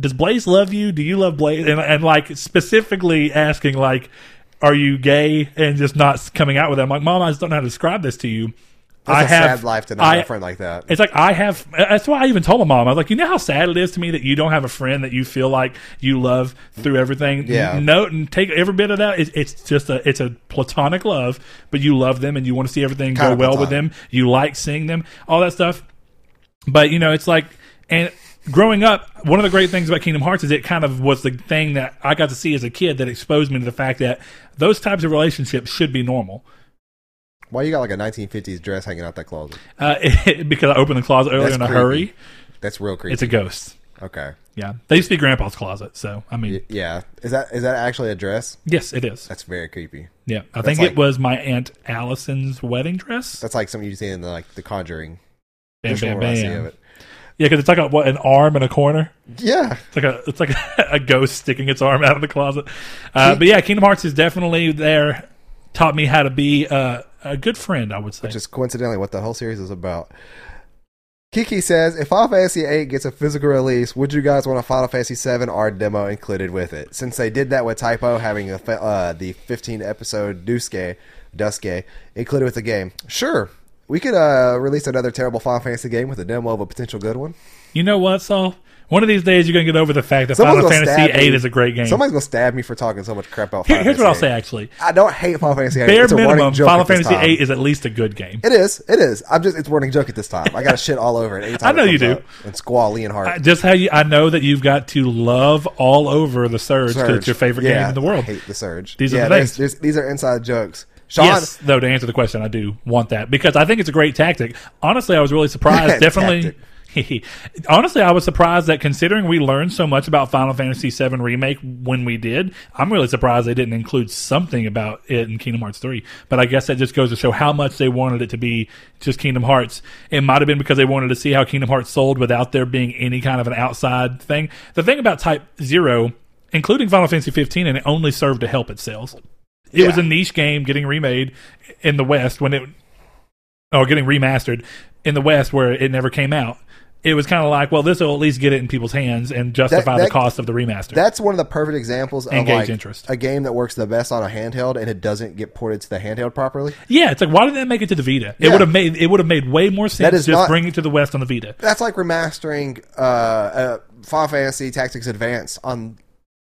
"Does Blaze love you? Do you love Blaze?" And, and like specifically asking like, "Are you gay?" and just not coming out with it. I'm like, "Mom, I just don't know how to describe this to you." That's I a have sad life to not I- have a friend like that. it's like I have. That's why I even told my mom. I was like, you know how sad it is to me that you don't have a friend that you feel like you love through everything. Yeah. No, and take every bit of that. It's, it's just a it's a platonic love, but you love them and you want to see everything Kinda go well with them. You like seeing them, all that stuff. But you know, it's like and. Growing up, one of the great things about Kingdom Hearts is it kind of was the thing that I got to see as a kid that exposed me to the fact that those types of relationships should be normal. Why you got like a 1950s dress hanging out that closet? Uh, because I opened the closet earlier That's in a creepy. hurry. That's real creepy. It's a ghost. Okay. Yeah, they used to be Grandpa's closet. So I mean, Yeah. Is that is that actually a dress? yes, it is. That's very creepy. Yeah, I think like- it was my aunt Allison's wedding dress. That's like something you see in the like The Conjuring. Bam, bam, I see of bam. Yeah, because it's like a, what an arm in a corner. Yeah. It's like a it's like a, a ghost sticking its arm out of the closet. Uh, but yeah, Kingdom Hearts is definitely there. Taught me how to be uh, a good friend. I would say. Which is coincidentally what the whole series is about. Kiki says, if Final Fantasy VIII gets a physical release, would you guys want a Final Fantasy VII art demo included with it? Since they did that with Type-0, having a, uh, the 15 episode Duscae, Duscae included with the game. Sure. We could uh, release another terrible Final Fantasy game with a demo of a potential good one. you know what, Saul? One of these days, you're gonna get over the fact that Someone's Final gonna Fantasy stab me. VIII is a great game. Somebody's going to stab me for talking so much crap about Here- Final here's what I'll Fantasy say. VIII. Actually, I don't hate Final Fantasy VIII. bare it's a running minimum, joke Final at this Fantasy time. VIII is at least a good game. It is. It is. I'm just. It's a running joke at this time. I got to shit all over it. Anytime I know it you comes do. up. And Squall. I- Just how you, I know that you've got to love all over the Surge because it's your favorite game in the world. I hate the Surge. These are yeah, the there's- there's- these are inside jokes. Sean, Yes, though to answer the question, I do want that because I think it's a great tactic. Honestly, I was really surprised. Definitely. Honestly, I was surprised that considering we learned so much about Final Fantasy VII Remake when we did, I'm really surprised they didn't include something about it in Kingdom Hearts 3. But I guess that just goes to show how much they wanted it to be just Kingdom Hearts. It might have been because they wanted to see how Kingdom Hearts sold without there being any kind of an outside thing. The thing about Type Zero, including Final Fantasy 15, and it only served to help its sales. It was a niche game getting remade in the West when it, or getting remastered in the West where it never came out. It was kind of like, well, this will at least get it in people's hands and justify that- the cost of the remaster. that's one of the perfect examples of Engage like interest. a game that works the best on a handheld and it doesn't get ported to the handheld properly. yeah, it's like, why didn't that make it to the Vita? It Yeah. would have made it would have made way more sense just not- bring it to the West on the Vita. That's like remastering uh, uh, Final Fantasy Tactics Advance on.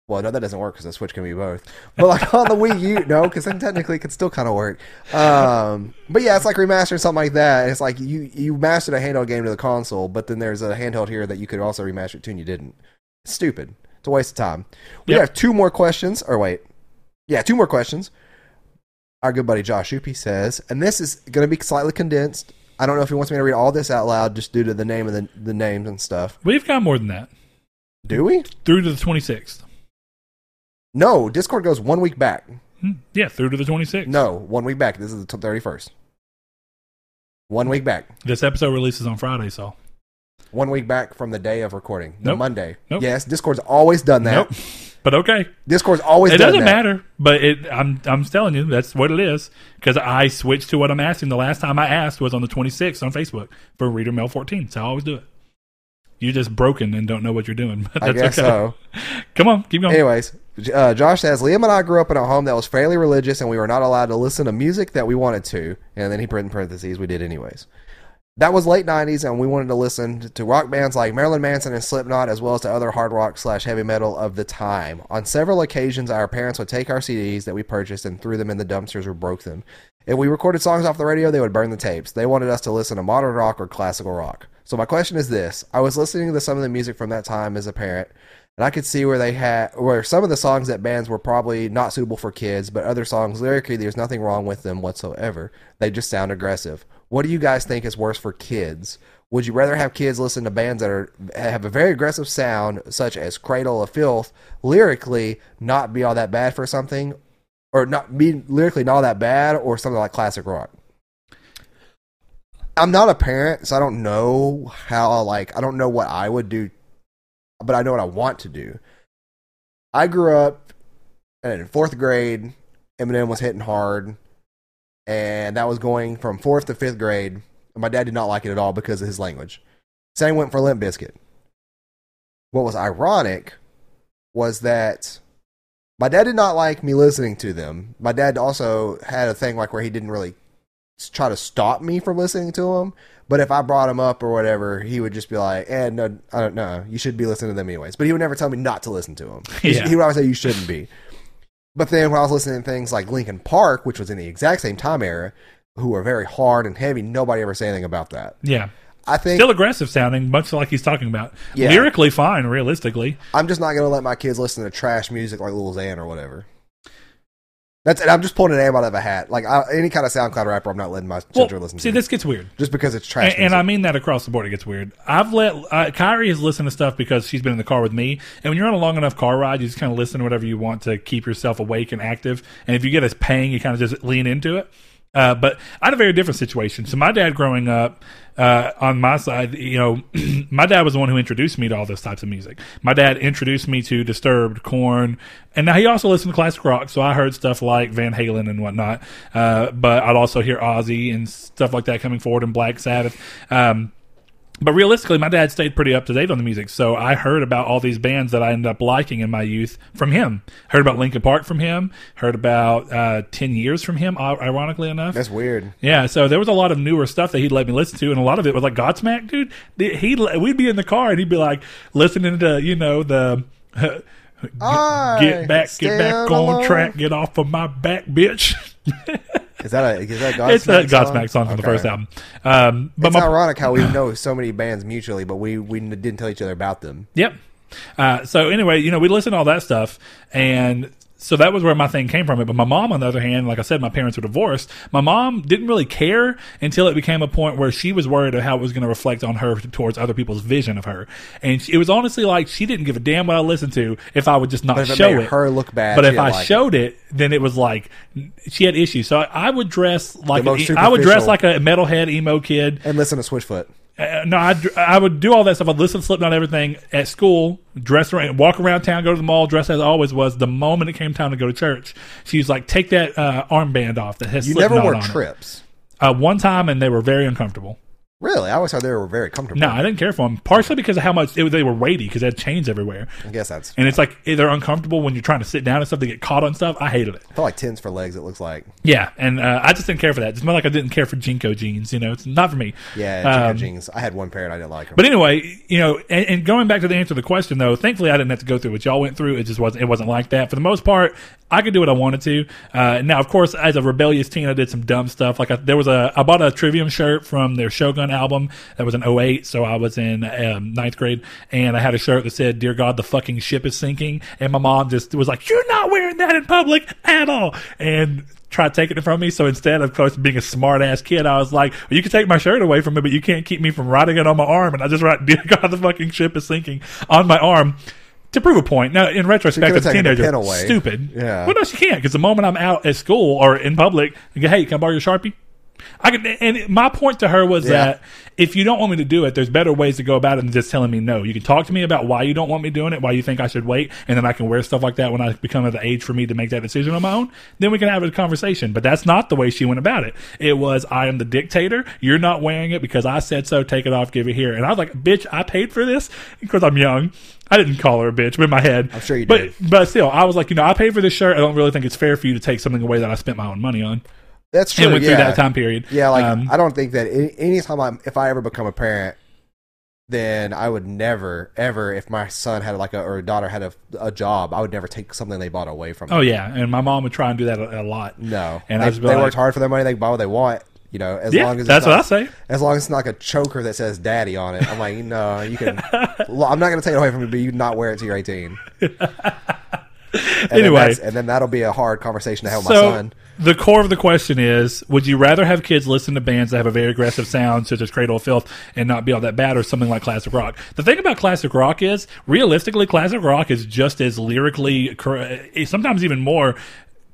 Well, no, that doesn't work because the Switch can be both. But like on the Wii U, no, because then technically it could still kind of work. Um, but yeah, it's like remastering something like that. It's like you you mastered a handheld game to the console, but then there's a handheld here that you could also remaster it to, and you didn't. It's stupid. It's a waste of time. We Yep. have two more questions. Or wait, yeah, two more questions. Our good buddy Josh Hoopy says, and this is going to be slightly condensed. I don't know if he wants me to read all this out loud just due to the name of the, the names and stuff. We've got more than that. Do we? Through to the 26th. No, Discord goes one week back. Hmm, Yeah, through to the 26th. No, one week back. This is the thirty first. One week back. This episode releases on Friday, so. One week back from the day of recording. The Nope. Monday. Nope. Yes, Discord's always done that. Nope. But okay. Discord's always done that. It doesn't that. matter, but it, I'm I'm telling you that's what it is because I switched to what I'm asking. The last time I asked was on the 26th on Facebook for Reader Mail 14. So I always do it. You're just broken and don't know what you're doing. But I that's guess okay. so. Come on, keep going. Anyways, uh, Josh says Liam and I grew up in a home that was fairly religious, and we were not allowed to listen to music that we wanted to. And then he put in parentheses, we did anyways. That was late '90s, and we wanted to listen to rock bands like Marilyn Manson and Slipknot, as well as to other hard rock slash heavy metal of the time. On several occasions, our parents would take our CDs that we purchased and threw them in the dumpsters or broke them. If we recorded songs off the radio, they would burn the tapes. They wanted us to listen to modern rock or classical rock. So my question is this: I was listening to some of the music from that time as a parent, and I could see where they had where some of the songs that bands were probably not suitable for kids, but other songs lyrically there's nothing wrong with them whatsoever. They just sound aggressive. What do you guys think is worse for kids? Would you rather have kids listen to bands that are have a very aggressive sound, such as Cradle of Filth, lyrically not be all that bad for something, or not be lyrically not that bad, or something like classic rock? I'm not a parent, so I don't know how like I don't know what I would do, but I know what I want to do. I grew up and in fourth grade, Eminem was hitting hard, and that was going from fourth to fifth grade. My dad did not like it at all because of his language. Same went for Limp Bizkit. What was ironic was that my dad did not like me listening to them. My dad also had a thing like where he didn't really try to stop me from listening to them. But if I brought him up or whatever, he would just be like, "Eh, no, I don't know. You should be listening to them anyways." But he would never tell me not to listen to them. He, Yeah. he would always say you shouldn't be. But then when I was listening to things like Linkin Park, which was in the exact same time era, who were very hard and heavy, nobody ever said anything about that. Yeah. I think Still aggressive sounding, much like he's talking about. Yeah. Lyrically fine, realistically. I'm just not going to let my kids listen to trash music like Lil Xan or whatever. That's and I'm just pulling a name out of a hat. Like I, any kind of SoundCloud rapper, I'm not letting my Well, children listen see, to. See, this gets weird. just because it's trash. And, and I mean that across the board, it gets weird. I've let uh, Kyrie has listened to stuff because she's been in the car with me, and when you're on a long enough car ride, you just kind of listen to whatever you want to keep yourself awake and active. And if you get a pang, you kind of just lean into it. Uh, but I had a very different situation. So my dad, growing up uh, on my side, you know, my dad was the one who introduced me to all those types of music. My dad introduced me to Disturbed, Korn, and now he also listened to classic rock. So I heard stuff like Van Halen and whatnot. Uh, but I'd also hear Ozzy and stuff like that coming forward and Black Sabbath. Um, but realistically, my dad stayed pretty up to date on the music, so I heard about all these bands that I ended up liking in my youth from him. Heard about Linkin Park from him. Heard about uh, Ten Years from him. Ironically enough, that's weird. yeah. So there was a lot of newer stuff that he'd let me listen to, and a lot of it was like Godsmack, dude. He we'd be in the car and he'd be like listening to you know the. I Get back, get back on alone. track, get off of my back, bitch. Is that a is that Godsmack it's a song? Godsmack song from the Okay. first album. Um, but It's my, ironic how we know so many bands mutually, but we we didn't tell each other about them. Yep. Uh, so anyway, you know, we listened to all that stuff, and so that was where my thing came from. It, but my mom, on the other hand, like I said, my parents were divorced. My mom didn't really care until it became a point where she was worried of how it was going to reflect on her towards other people's vision of her, and it was honestly like she didn't give a damn what I listened to if I would just not But it show made it. her look bad, but if I like showed it. then it was like she had issues. So I, I would dress like an, I would dress like a metalhead emo kid. And listen to Switchfoot. Uh, no, I, I would do all that stuff. I'd listen to Slipknot, everything at school, dress around, walk around town, go to the mall, dress as I always was. The moment it came time to go to church, she was like, "Take that uh, armband off that has You Slipknot never wore on it." Tripps. Uh, one time, and they were very uncomfortable. Really? I always thought they were very comfortable. No, I didn't care for them, partially because of how much it, they were weighty because they had chains everywhere, I guess that's. and it's like they're uncomfortable when you're trying to sit down and stuff. They get caught on stuff. I hated it. I feel like tins for legs. It looks like. Yeah, and uh, I just didn't care for that. It's more like I didn't care for JNCO jeans. You know, it's not for me. Yeah, JNCO Um, jeans. I had one pair and I didn't like them. But anyway, you know, and, and going back to the answer to the question though, thankfully I didn't have to go through what y'all went through. It just wasn't it wasn't like that. For the most part, I could do what I wanted to. Uh, now, of course, as a rebellious teen, I did some dumb stuff. Like I, there was a I bought a Trivium shirt from their Shogun album that was in 08, so I was in um, ninth grade, and I had a shirt that said "Dear God, the fucking ship is sinking," and my mom just was like, "You're not wearing that in public at all," and tried taking it from me. So instead of course being a smart ass kid, I was like, well, you can take my shirt away from me, but you can't keep me from writing it on my arm. And I just write, dear God, the fucking ship is sinking on my arm. To prove a point. Now, in retrospect, as a teenager, away. stupid. Yeah. Well, no, she can't because the moment I'm out at school or in public, I go, hey, can I borrow your Sharpie? I could, and my point to her was Yeah. that if you don't want me to do it, there's better ways to go about it than just telling me no. You can talk to me about why you don't want me doing it, why you think I should wait, and then I can wear stuff like that when I become of the age for me to make that decision on my own. Then we can have a conversation. But that's not the way she went about it. It was, I am the dictator. You're not wearing it because I said so. Take it off. Give it here. And I was like, bitch, I paid for this because I'm young. I didn't call her a bitch, but in my head, I'm sure you but, did. But still, I was like, you know, I paid for this shirt. I don't really think it's fair for you to take something away that I spent my own money on That's true. and went yeah. through that time period. Yeah, like Um, I don't think that any, anytime I'm if I ever become a parent, then I would never ever if my son had like a or a daughter had a, a job, I would never take something they bought away from. Oh them. yeah, and my mom would try and do that a, a lot. no, And they, I just they like- worked hard for their money. They can buy what they want. You know, as Yeah, long as it's that's not, what I say. As long as it's not like a choker that says "daddy" on it, I'm like, no, you can. I'm not going to take it away from you, but you not wear it till you're 18. And Anyway. that's- and then that'll be a hard conversation to have with my son. The core of the question is: Would you rather have kids listen to bands that have a very aggressive sound, such as Cradle of Filth, and not be all that bad, or something like classic rock? The thing about classic rock is, realistically, classic rock is just as lyrically, eh, sometimes even more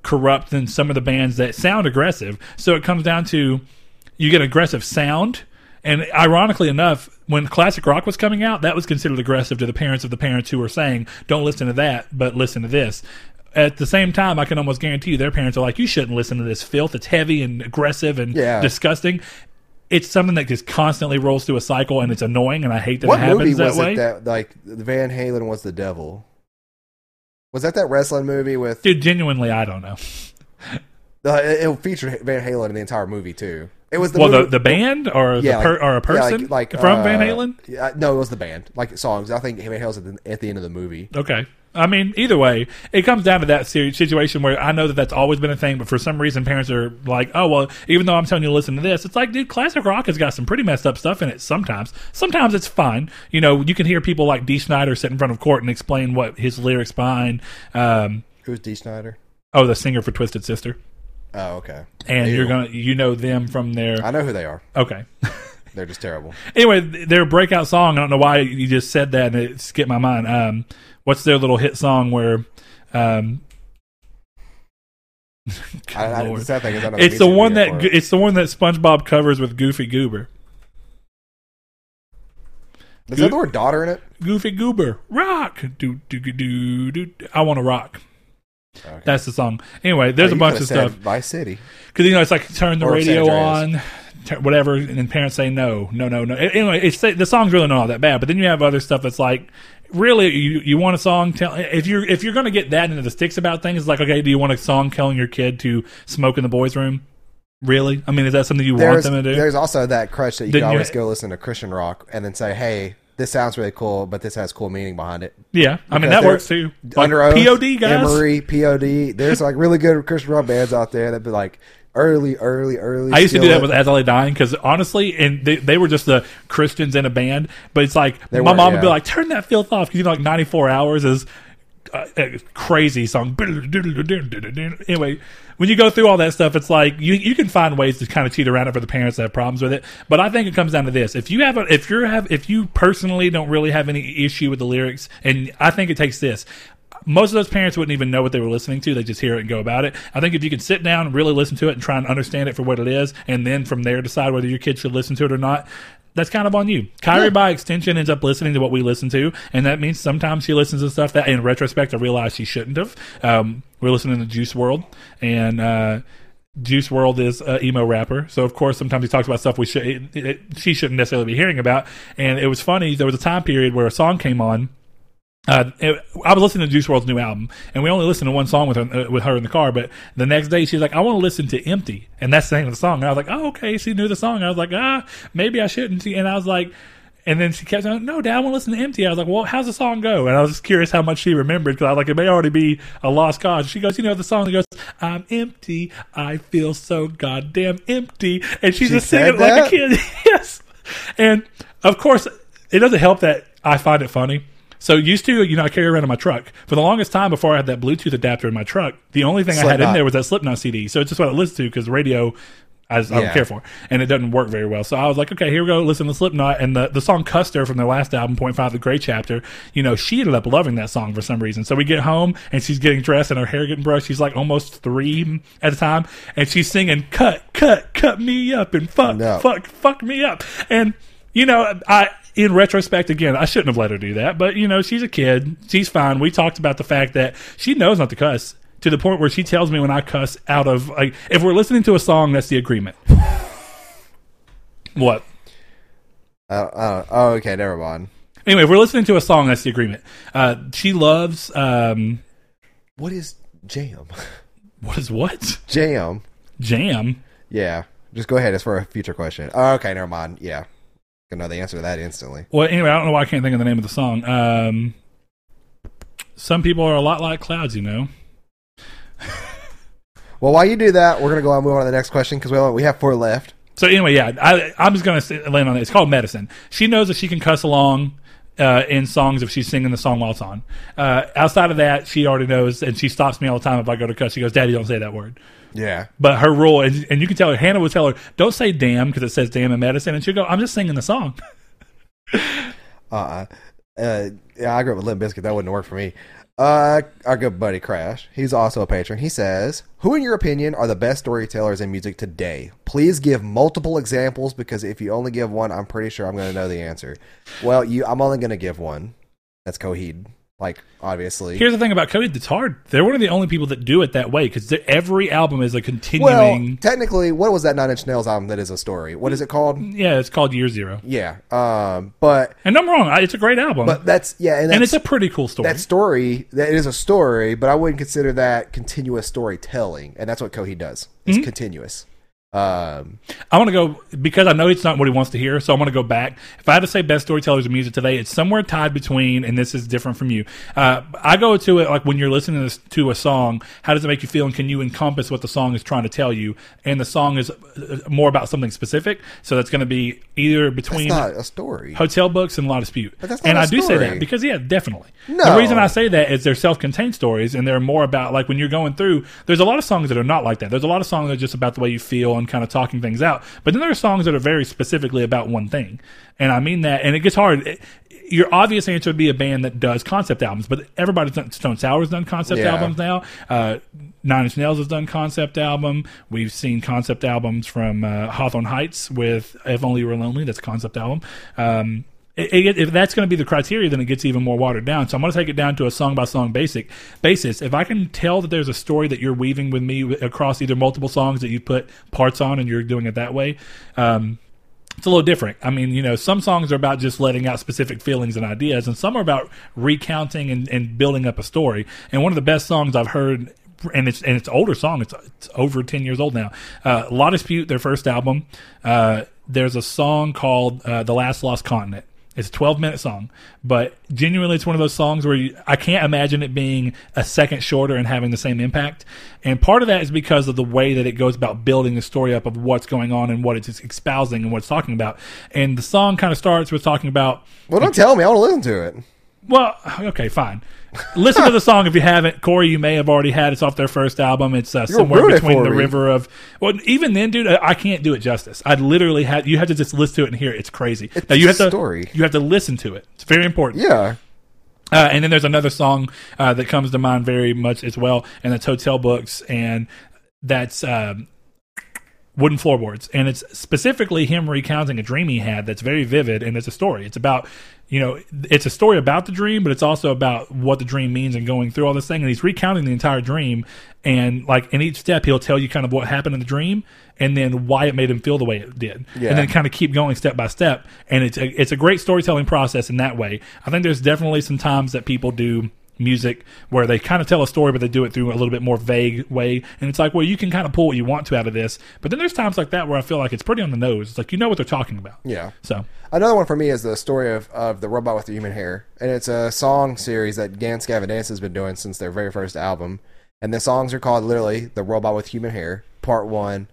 corrupt than some of the bands that sound aggressive. So it comes down to you get aggressive sound. And ironically enough, when classic rock was coming out, that was considered aggressive to the parents of the parents who were saying, "Don't listen to that, but listen to this." At the same time, I can almost guarantee you, their parents are like, "You shouldn't listen to this filth. It's heavy and aggressive and Yeah. disgusting." It's something that just constantly rolls through a cycle, and it's annoying. And I hate that What it happens that was way. it that like Van Halen was the devil? Was that that wrestling movie with? Dude, genuinely, I don't know. Uh, it, it featured Van Halen in the entire movie too. It was the well, movie, the the band or yeah, the per, like- or a yeah, person like, like, from uh, Van Halen. Yeah, no, it was the band, like songs. I think Van Halen's at the, at the end of the movie. Okay. I mean, either way, it comes down to that situation where I know that that's always been a thing, but for some reason, parents are like, "Oh, well, even though I'm telling you to listen to this, it's like, dude, classic rock has got some pretty messed up stuff in it. Sometimes, sometimes it's fine. You know, you can hear people like Dee Snider sit in front of court and explain what his lyrics behind. Um, Who's Dee Snider? Oh, the singer for Twisted Sister, Oh, okay. and Ew. you're gonna you know them from their I know who they are. okay. They're just terrible. anyway, their breakout song. I don't know why you just said that and it skipped my mind. Um, what's their little hit song where? Um, I, I, the thing it's the one that it's the one that SpongeBob covers with Goofy Goober. Does that have the word daughter in it? Goofy Goober, rock, do do do do do. I want to rock. Okay. That's the song. Anyway, there's Oh, a bunch of stuff By City. because you know it's like turn the Or radio on, turn, whatever, and then parents say no, no, no, no. Anyway, it's the song's really not all that bad, but then you have other stuff that's like. Really, you you want a song? Tell if you're if you're going to get that into the sticks about things, like okay, do you want a song telling your kid to smoke in the boys' room? Really? I mean, is that something you want There's, them to do? there's also that crutch that you Didn't can you- always go listen to Christian rock and then say, hey, this sounds really cool, but this has cool meaning behind it. Yeah, I mean that works too. Like, Underoath, POD guys. Emery, POD. There's like really good Christian rock bands out there that be like early, early, early. I used to do that with As I Lay Dying because honestly, and they, they were just the Christians in a band. But it's like They my were, mom would be like, "Turn that filth off," because you know, like ninety four hours is uh, a crazy song. Anyway, when you go through all that stuff, it's like you you can find ways to kind of cheat around it for the parents that have problems with it. But I think it comes down to this: if you have a, if you have if you personally don't really have any issue with the lyrics, and I think it takes this most of those parents wouldn't even know what they were listening to. They just hear it and go about it. I think if you can sit down and really listen to it and try and understand it for what it is, and then from there decide whether your kid should listen to it or not, that's kind of on you. Kyrie, by extension, ends up listening to what we listen to, and that means sometimes she listens to stuff that, in retrospect, I realize she shouldn't have. Um, we're listening to Juice WRLD, and uh, Juice WRLD is a emo rapper, so of course sometimes he talks about stuff we should it, it, she shouldn't necessarily be hearing about. And it was funny. There was a time period where a song came on. Uh, I was listening to Juice WRLD's new album, and we only listened to one song with her uh, with her in the car. But the next day, she's like, "I want to listen to Empty," and that's the name of the song. And I was like, "Oh, okay." She knew the song. I was like, "Ah, maybe I shouldn't." She- And I was like, and then she kept saying, "No, Dad, I want to listen to Empty." I was like, "Well, how's the song go?" And I was just curious how much she remembered because I was like, it may already be a lost cause. She goes, "You know the song that goes, I'm empty, I feel so goddamn empty," and she's She just singing like a kid. yes, and of course, it doesn't help that I find it funny. So used to, you know, I carry around in my truck for the longest time before I had that Bluetooth adapter in my truck. The only thing I had in there was that Slipknot CD. So it's just what I listen to because the radio, I, I don't care for, and it doesn't work very well. So I was like, okay, here we go, listen to Slipknot, and the the song Custer from their last album, Point Five, the Gray Chapter. You know, she ended up loving that song for some reason. So we get home and she's getting dressed and her hair getting brushed. She's like almost three at the time, and she's singing "Cut, cut, cut me up and fuck, No. fuck, fuck me up," and you know, I in retrospect again, I shouldn't have let her do that, but you know, she's a kid. She's fine. We talked about the fact that she knows not to cuss to the point where she tells me when I cuss out of like if we're listening to a song, that's the agreement. what? Uh, uh, oh, okay, never mind. Anyway, if we're listening to a song, that's the agreement. Uh, she loves um, What is jam? what is what jam. jam. Yeah. Just go ahead. It's for a future question. Oh, okay, never mind. Yeah. I know the answer to that instantly. Well, anyway, I don't know why I can't think of the name of the song. Um, some people are a lot like clouds, you know. Well, while you do that, we're gonna go on move on to the next question because we only- we have four left. So anyway, yeah, I, I'm just gonna land on it. It's called medicine. She knows that she can cuss along uh, in songs if she's singing the song while it's on. Uh, outside of that, she already knows, and she stops me all the time if I go to cuss. She goes, "Daddy, don't say that word." Yeah. But her rule, and, and you can tell her, Hannah would tell her, "Don't say damn" because it says damn in medicine, and she'll go, "I'm just singing the song." Uh-uh. Uh, yeah, I grew up with Limp Bizkit. That wouldn't work for me. Uh, our good buddy Crash. He's also a patron. He says, "Who, in your opinion, are the best storytellers in music today? Please give multiple examples because if you only give one, I'm pretty sure I'm going to know the answer." Well, you, I'm only going to give one. That's Coheed. Like, obviously. Here's the thing about Coheed: it's hard. They're one of the only people that do it that way because every album is a continuing. well, technically, what was that Nine Inch Nails album that is a story? What is it called? yeah, it's called Year Zero, Yeah. Um, but and I'm wrong. It's a great album, but that's yeah, and, that's, and it's a pretty cool story. that story that is a story, but I wouldn't consider that continuous storytelling, and that's what Coheed does. It's continuous. Um, I want to go because I know it's not what he wants to hear. So I want to go back. If I had to say best storytellers of music today, it's somewhere tied between, and this is different from you. Uh, I go to it like when you're listening to, this, to a song. How does it make you feel, and can you encompass what the song is trying to tell you? And the song is uh, more about something specific. So that's going to be either between a story. Hotel Books and La Dispute. But that's not and a I do say that because yeah, definitely. No. The reason I say that is they're self-contained stories and they're more about like when you're going through. There's a lot of songs that are not like that. There's a lot of songs that are just about the way you feel and kind of talking things out. But then there are songs that are very specifically about one thing, and I mean that. And it gets hard. It- your obvious answer would be a band that does concept albums, but everybody's done. Stone Sour's done concept Yeah. albums now. Uh, Nine Inch Nails has done concept album. We've seen concept albums from uh, Hawthorne Heights with "If Only You Were Lonely." That's a concept album. Um, it, it, if that's going to be the criteria, then it gets even more watered down. So I'm going to take it down to a song by song basic basis. If I can tell that there's a story that you're weaving with me across either multiple songs that you put parts on, and you're doing it that way. Um, it's a little different. I mean, you know, some songs are about just letting out specific feelings and ideas, and some are about recounting and, and building up a story. And one of the best songs I've heard, and it's and it's an older song. It's it's over ten years old now. Uh, La Dispute, their first album. Uh, there's a song called uh, "The Last Lost Continent." It's a 12 minute song, but genuinely, it's one of those songs where you, I can't imagine it being a second shorter and having the same impact. And part of that is because of the way that it goes about building the story up of what's going on and what it's espousing and what it's talking about. And the song kind of starts with talking about well, don't tell me. I want to listen to it. Well, okay, fine. Listen to the song if you haven't. Corey, you may have already had. It's off their first album. It's uh, somewhere between the me. river of. Well, even then, dude, I I can't do it justice. I'd literally had. you have to just listen to it and hear it. It's crazy. It's now you have a to story. You have to listen to it. It's very important. Yeah. Uh, and then there's another song uh, that comes to mind very much as well, and that's Hotel Books, and that's um, Wooden Floorboards. And it's specifically him recounting a dream he had that's very vivid, and it's a story. It's about, you know, it's a story about the dream, but it's also about what the dream means and going through all this thing. And he's recounting the entire dream, and like in each step, he'll tell you kind of what happened in the dream, and then why it made him feel the way it did, Yeah. and then kind of keep going step by step. And it's a, it's a great storytelling process in that way. I think there's definitely some times that people do music where they kind of tell a story, but they do it through a little bit more vague way. And it's like, well, you can kind of pull what you want to out of this. But then there's times like that where I feel like it's pretty on the nose. It's like you know what they're talking about. Yeah. So Another one for me is the story of, of the robot with the human hair, and it's a song series that Dance Gavin Dance has been doing since their very first album. And the songs are called literally "The Robot with Human Hair" Part One,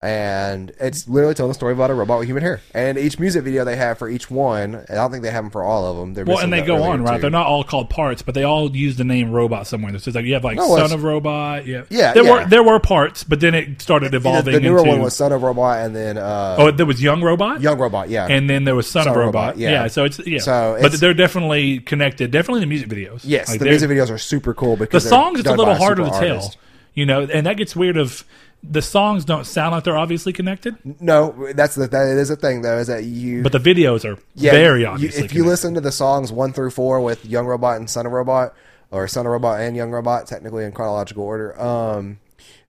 and it's literally telling the story about a robot with human hair. And each music video they have for each one, I don't think they have them for all of them. They're well, and they go on right. two. They're not all called parts, but they all use the name robot somewhere. There's like you have like No, Son of Robot. Yeah, Yeah, There yeah. were there were parts, but then it started evolving. the newer into, one was Son of Robot, and then uh, oh, there was Young Robot. Young Robot. Yeah, and then there was Son, Son of Robot. Robot, yeah. yeah. so it's yeah, So but they're definitely connected. Definitely the music videos. yes, Like, the music videos are super cool because they're songs it's a little harder to tell. You know, and that gets weird. Of the songs don't sound like they're obviously connected, No, that's the that is a thing though. Is that you? but the videos are yeah, very obviously. if you connected. listen to the songs one through four with Young Robot and Son of Robot, or Son of Robot and Young Robot, technically in chronological order, um,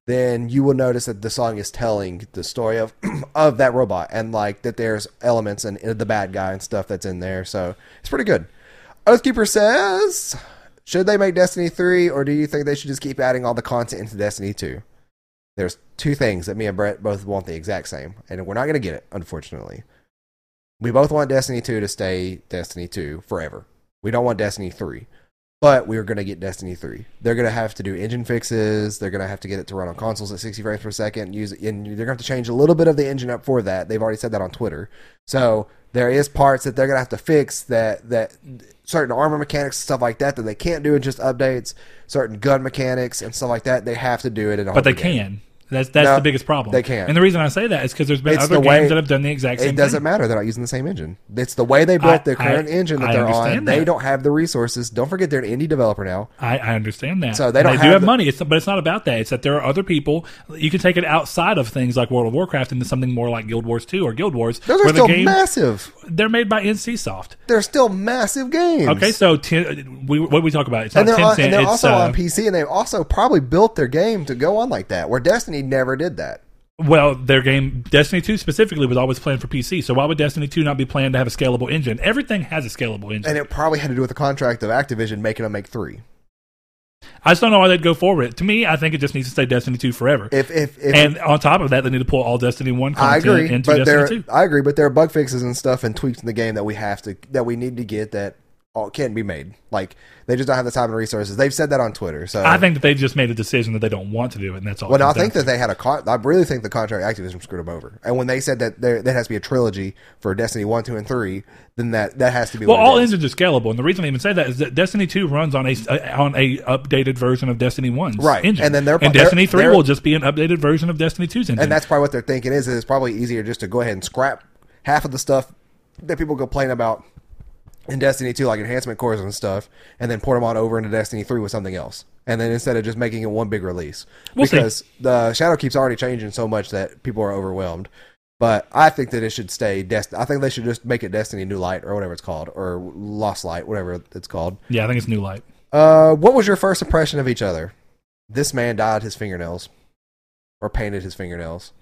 then you will notice that the song is telling the story of of that robot and like that there's elements and the bad guy and stuff that's in there. So it's pretty good. Oathkeeper says, should they make Destiny three, or do you think they should just keep adding all the content into Destiny two? There's two things that me and Brett both want the exact same, and we're not going to get it, unfortunately. We both want Destiny 2 to stay Destiny 2 forever. We don't want Destiny 3. But we're going to get Destiny 3. They're going to have to do engine fixes. They're going to have to get it to run on consoles at 60 frames per second. Use and they're going to have to change a little bit of the engine up for that. They've already said that on Twitter. So there is parts that they're going to have to fix that that certain armor mechanics and stuff like that that they can't do in just updates. Certain gun mechanics and stuff like that they have to do it in but they game. can. That's that's No, the biggest problem. they can't. And the reason I say that is because there's been It's other the games way- that have done the exact same thing. It doesn't thing. matter. They're not using the same engine. It's the way they built I- their current I- engine that I they're on. understand They that. don't have the resources. Don't forget they're an indie developer now. I, I understand that. So they don't do have have the- money. It's but it's not about that. It's that there are other people. You can take it outside of things like World of Warcraft into something more like Guild Wars Two or Guild Wars, Those are where still the game massive. they're made by NC Soft. They're still massive games. Okay, so ten, we what we talk about? It's not and they're, on, Tencent. and they're it's also uh, on PC, and they've also probably built their game to go on like that. Where Destiny never did that. Well, their game Destiny 2 specifically was always planned for PC. So why would Destiny 2 not be planned to have a scalable engine? Everything has a scalable engine. And it probably had to do with the contract of Activision making them make three. I just don't know why they'd go forward. It. To me, I think it just needs to stay Destiny 2 forever. If if, if and on top of that, they need to pull all Destiny 1 I agree, into but there Destiny 2. I agree, but there are bug fixes and stuff and tweaks in the game that we have to that we need to get that all can't be made. Like they just don't have the time and resources. They've said that on Twitter. So I think that they just made a decision that they don't want to do it, and that's all. Well, no, I think that they had a con- I really think the contract Activision screwed them over. And when they said that there that has to be a trilogy for Destiny one, two, and three, then that that has to be. Well, all engines are scalable, and the reason I even say that is that Destiny Two runs on a uh, on a updated version of Destiny 1's Right, engine, and then they're- and they're- Destiny Three they're- will just be an updated version of Destiny 2's engine. and that's probably what they're thinking is, is it's probably easier just to go ahead and scrap half of the stuff that people complain about in Destiny 2, like enhancement cores and stuff, and then port them on over into Destiny 3 with something else. And then instead of just making it one big release. We'll see. because the Shadowkeep's already changing so much that people are overwhelmed. But I think that it should stay Destiny. I think they should just make it Destiny New Light or whatever it's called, or Lost Light, whatever it's called. yeah, I think it's New Light. Uh, what was your first impression of each other? This man dyed his fingernails, or painted his fingernails.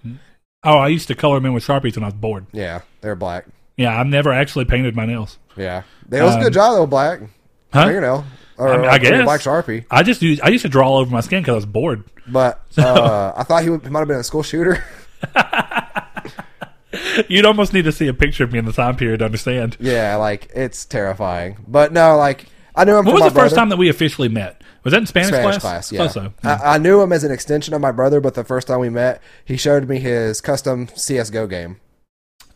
Oh, I used to color them in with sharpies when I was bored. Yeah, they're black. Yeah, I've never actually painted my nails. Yeah, it was a Um, good job though. Black Huh? fingernail, or I mean, I guess. black sharpie. I just used I used to draw all over my skin because I was bored. But uh, I thought he, would, he might have been a school shooter. You'd almost need to see a picture of me in the time period to understand. yeah, like it's terrifying. But no, like I knew him. When was the first time that we officially met? Was that in Spanish, Spanish class? class, yeah. so. I, I knew him as an extension of my brother, but the first time we met, he showed me his custom CS:GO game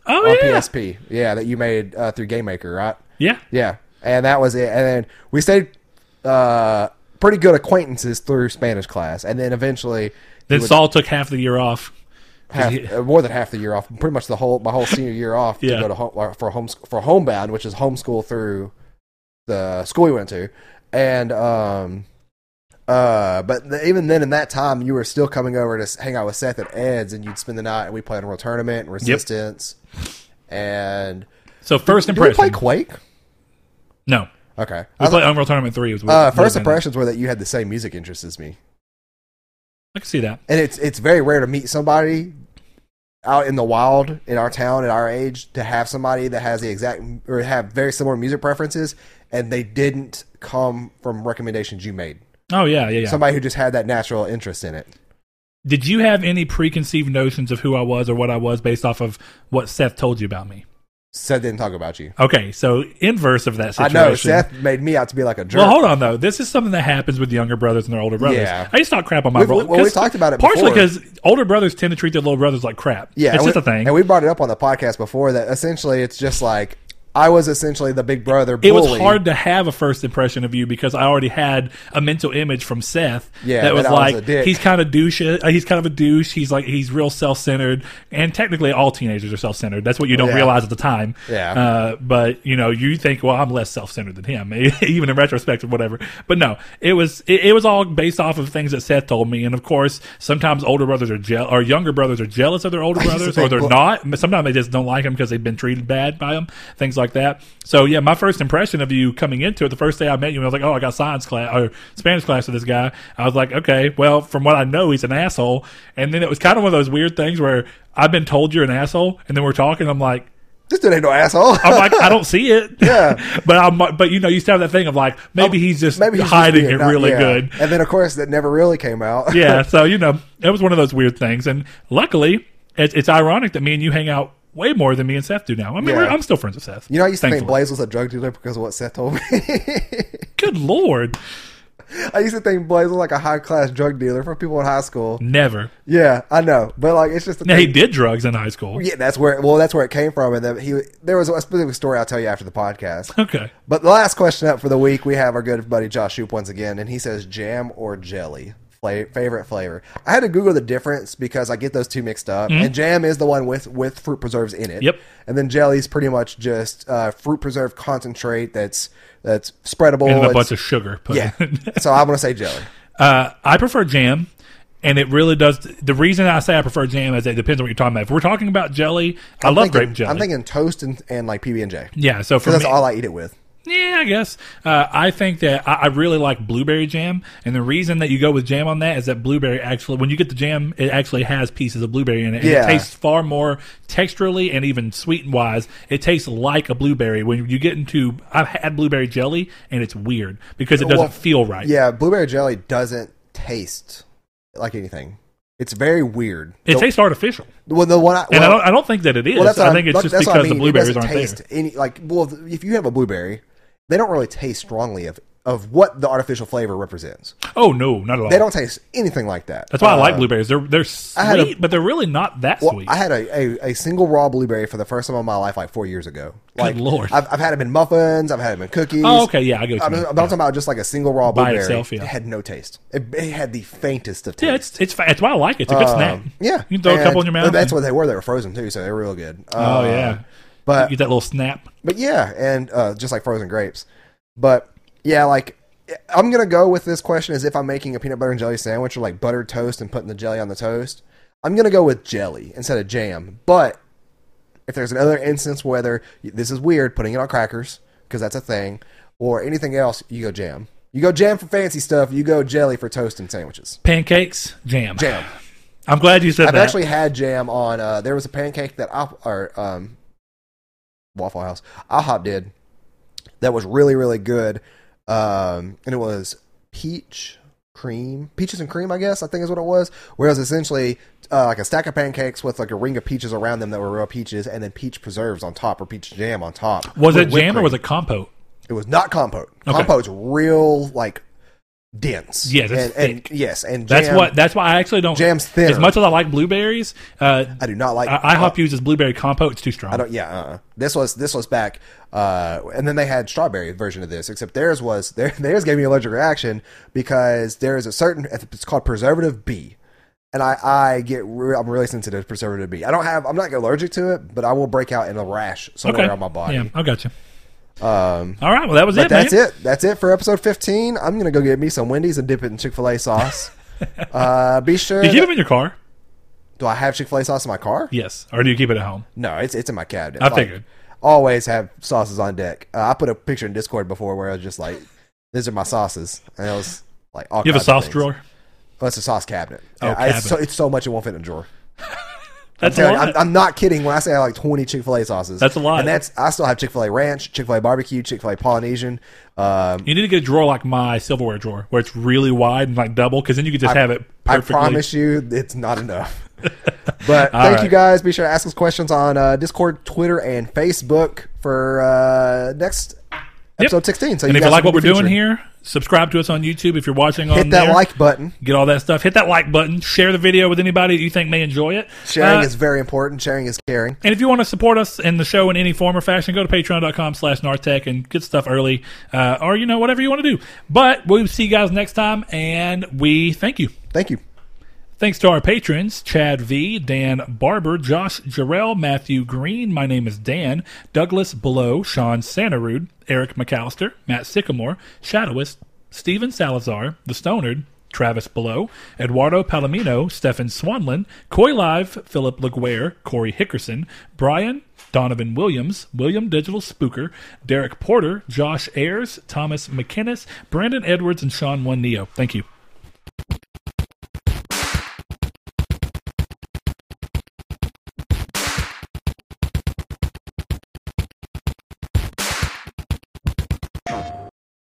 oh on yeah, PSP. Yeah, that you made uh, through Game Maker, right? yeah. Yeah, and that was it. And then we stayed uh, pretty good acquaintances through Spanish class, and then eventually Then would- Saul took half the year off. half, he- uh, more than half the year off, pretty much the whole my whole senior year off Yeah. to go to home, for home for homebound, which is homeschool through the school we went to, and um. Uh, but the, even then, in that time, you were still coming over to hang out with Seth at Ed's, and you'd spend the night, and we played Unreal Tournament and Resistance, and So first did we impression. play Quake? no, Okay, we I played Unreal Tournament Three. Was Uh, first impressions were that you had the same music interests as me, I can see that. and it's it's very rare to meet somebody out in the wild in our town at our age to have somebody that has the exact or have very similar music preferences, and they didn't come from recommendations you made. Oh yeah, yeah, yeah. Somebody who just had that natural interest in it. Did you have any preconceived notions of who I was or what I was based off of what Seth told you about me? Seth didn't talk about you. Okay, so inverse of that situation. I know Seth made me out to be like a jerk. Well, hold on though. This is something that happens with younger brothers and their older brothers. Yeah. I used to talk crap on my brother. well, we talked about it partially because older brothers tend to treat their little brothers like crap. Yeah, it's just we, a thing. And we brought it up on the podcast before that essentially it's just like I was essentially the big brother. Bully. it was hard to have a first impression of you because I already had a mental image from Seth Yeah, that was that I was like he's kind of douche. uh, He's kind of a douche. He's like he's real self centered, and technically all teenagers are self centered. That's what you don't Yeah. realize at the time. Yeah. Uh, but you know, you think, well, I'm less self centered than him, even in retrospect or whatever. But no, it was it, it was all based off of things that Seth told me, and of course, sometimes older brothers are jealous, or younger brothers are jealous of their older brothers, or they're not. Sometimes they just don't like them because they've been treated bad by them, things like that. So yeah, my first impression of you coming into it, the first day I met you, I was like, oh, I got science class or Spanish class with this guy. I was like, okay, well, from what I know, he's an asshole. And then it was kind of one of those weird things where I've been told you're an asshole, and then we're talking, I'm like. This dude ain't no asshole. I'm like, I don't see it. Yeah. but I'm, but you know, you still have that thing of like, maybe um, he's just Maybe he's hiding being it not- really yeah. good. And then of course that never really came out. yeah. So you know, it was one of those weird things, and luckily, it's, it's ironic that me and you hang out way more than me and Seth do now. I mean, Yeah. I'm still friends with Seth. You know, I used to think. Blaze was a drug dealer because of what Seth told me. Good lord, I used to think Blaze was like a high class drug dealer for people in high school. never. Yeah, I know, but like it's just Now he did drugs in high school. Yeah, that's where. Well, that's where it came from, and then he. There was a specific story I'll tell you after the podcast. Okay. But the last question up for the week, we have our good buddy Josh Shoop once again, and he says jam or jelly. Fla- favorite flavor. I had to Google the difference because I get those two mixed up. And jam is the one with with fruit preserves in it. Mm-hmm. Yep. And then jelly is pretty much just uh, fruit preserve concentrate that's that's spreadable. And a It's- bunch of sugar. Put yeah. so I'm gonna say jelly. Uh, I prefer jam, and it really does. The reason I say I prefer jam is it depends on what you're talking about. If we're talking about jelly, I I'm love thinking, grape jelly. I'm thinking toast and, and like PB and J. yeah, so for Because that's all I eat it with. Yeah, I guess. Uh, I think that I, I really like blueberry jam, and the reason that you go with jam on that is that blueberry actually, when you get the jam, it actually has pieces of blueberry in it. And Yeah. It tastes far more texturally and even sweet wise. It tastes like a blueberry. When you get into, I've had blueberry jelly, and it's weird because it doesn't Well, feel right. Yeah, blueberry jelly doesn't taste like anything. It's very weird. It the, tastes artificial, well, the one I, and I don't. I don't think that it is. well, I I'm- think it's just because I mean. the blueberries aren't taste there. Any, like, well, if you have a blueberry, they don't really taste strongly of of what the artificial flavor represents. Oh no, not at all. They don't taste anything like that. That's why I like Uh, blueberries. They're they're had a- sweet, but they're really not that Well, sweet. I had a, a, a single raw blueberry for the first time in my life like four years ago. Like, Lord. I've, I've had them in muffins. I've had them in cookies. oh, okay, yeah, I get what I'm, I'm mean. talking about just like a single raw By blueberry. itself, yeah. It had no taste. It, it had the faintest of taste. Yeah, it's it's it's why I like it. It's a good snack. Um, yeah, you can throw a couple in your mouth. That's and- what they were. They were frozen too, so they were real good. oh Uh, yeah, but you get that little snap. but yeah, and uh, just like frozen grapes. But yeah, like I'm gonna go with this question as if I'm making a peanut butter and jelly sandwich or like buttered toast and putting the jelly on the toast. I'm gonna go with jelly instead of jam. But if there's another instance whether this is weird, putting it on crackers because that's a thing, or anything else, you go jam. You go jam for fancy stuff. You go jelly for toast and sandwiches. Pancakes, jam. Jam. I'm glad you said that. I've actually had jam on. Uh, there was a pancake that I or um, Waffle House IHOP did that was really really good, um, and it was peach cream, peaches and cream. I guess I think is what it was. Where it was essentially uh, like a stack of pancakes with like a ring of peaches around them that were real peaches, and then peach preserves on top or peach jam on top. was it whipped jam or was it compote? It was not compote. Okay. Compote's real like dense. Yes, and, and yes, and That's what. That's why I actually don't. Jam's thin. As much as I like blueberries, uh, I do not like. I, IHOP uses blueberry compote. It's too strong. I don't. Yeah, uh-uh. this was this was back, uh, and then they had strawberry version of this. Except theirs was their, theirs gave me allergic reaction because there is a certain it's called preservative B, and I I get re- I'm really sensitive to preservative B. I don't have I'm not allergic to it, but I will break out in a rash somewhere okay. on my body. Yeah, I got you. Um, All right. Well, that was it. that's man. it. That's it for episode 15. I'm gonna go get me some Wendy's and dip it in Chick Fil A sauce. uh, be sure. Do you keep that- them in your car? do I have Chick Fil A sauce in my car? Yes, or do you keep it at home? No, it's it's in my cabinet. I Like, figured. always have sauces on deck. Uh, I put a picture in Discord before where I was just like, "These are my sauces," and it was like all. You have a sauce drawer. Oh, it's a sauce cabinet. Oh, Yeah, It's, so, cabinet. it's so much it won't fit in a drawer. That's I'm, a telling you. I'm, I'm not kidding when I say I have like 20 Chick Fil A sauces. That's a lot. and that's I still have Chick Fil A Ranch, Chick Fil A Barbecue, Chick Fil A Polynesian. Um, you need to get a drawer like my silverware drawer, where it's really wide and like double, because then you can just have it I promise you, it's not enough. but thank right. you guys. Be sure to ask us questions on uh, Discord, Twitter, and Facebook for uh, next episode 16. So and you if you like what we're doing here, subscribe to us on YouTube if you're watching on hit that there. like button. Get all that stuff. Hit that like button. Share the video with anybody that you think may enjoy it. Sharing Uh, is very important. Sharing is caring. And if you want to support us in the show in any form or fashion, go to patreon.com slash Nartech and get stuff early, uh, or, you know, whatever you want to do. But we'll see you guys next time, and we thank you. Thank you. Thanks to our patrons, Chad V, Dan Barber, Josh Jarrell, Matthew Green, my name is Dan, Douglas Below, Sean Santarud, Eric McAllister, Matt Sycamore, Shadowist, Stephen Salazar, The Stonard, Travis Below, Eduardo Palomino, Stefan Swanlin, Coy Live, Philip LaGuerre, Corey Hickerson, Brian, Donovan Williams, William Digital Spooker, Derek Porter, Josh Ayers, Thomas McKinnis, Brandon Edwards, and Sean One Neo. Thank you.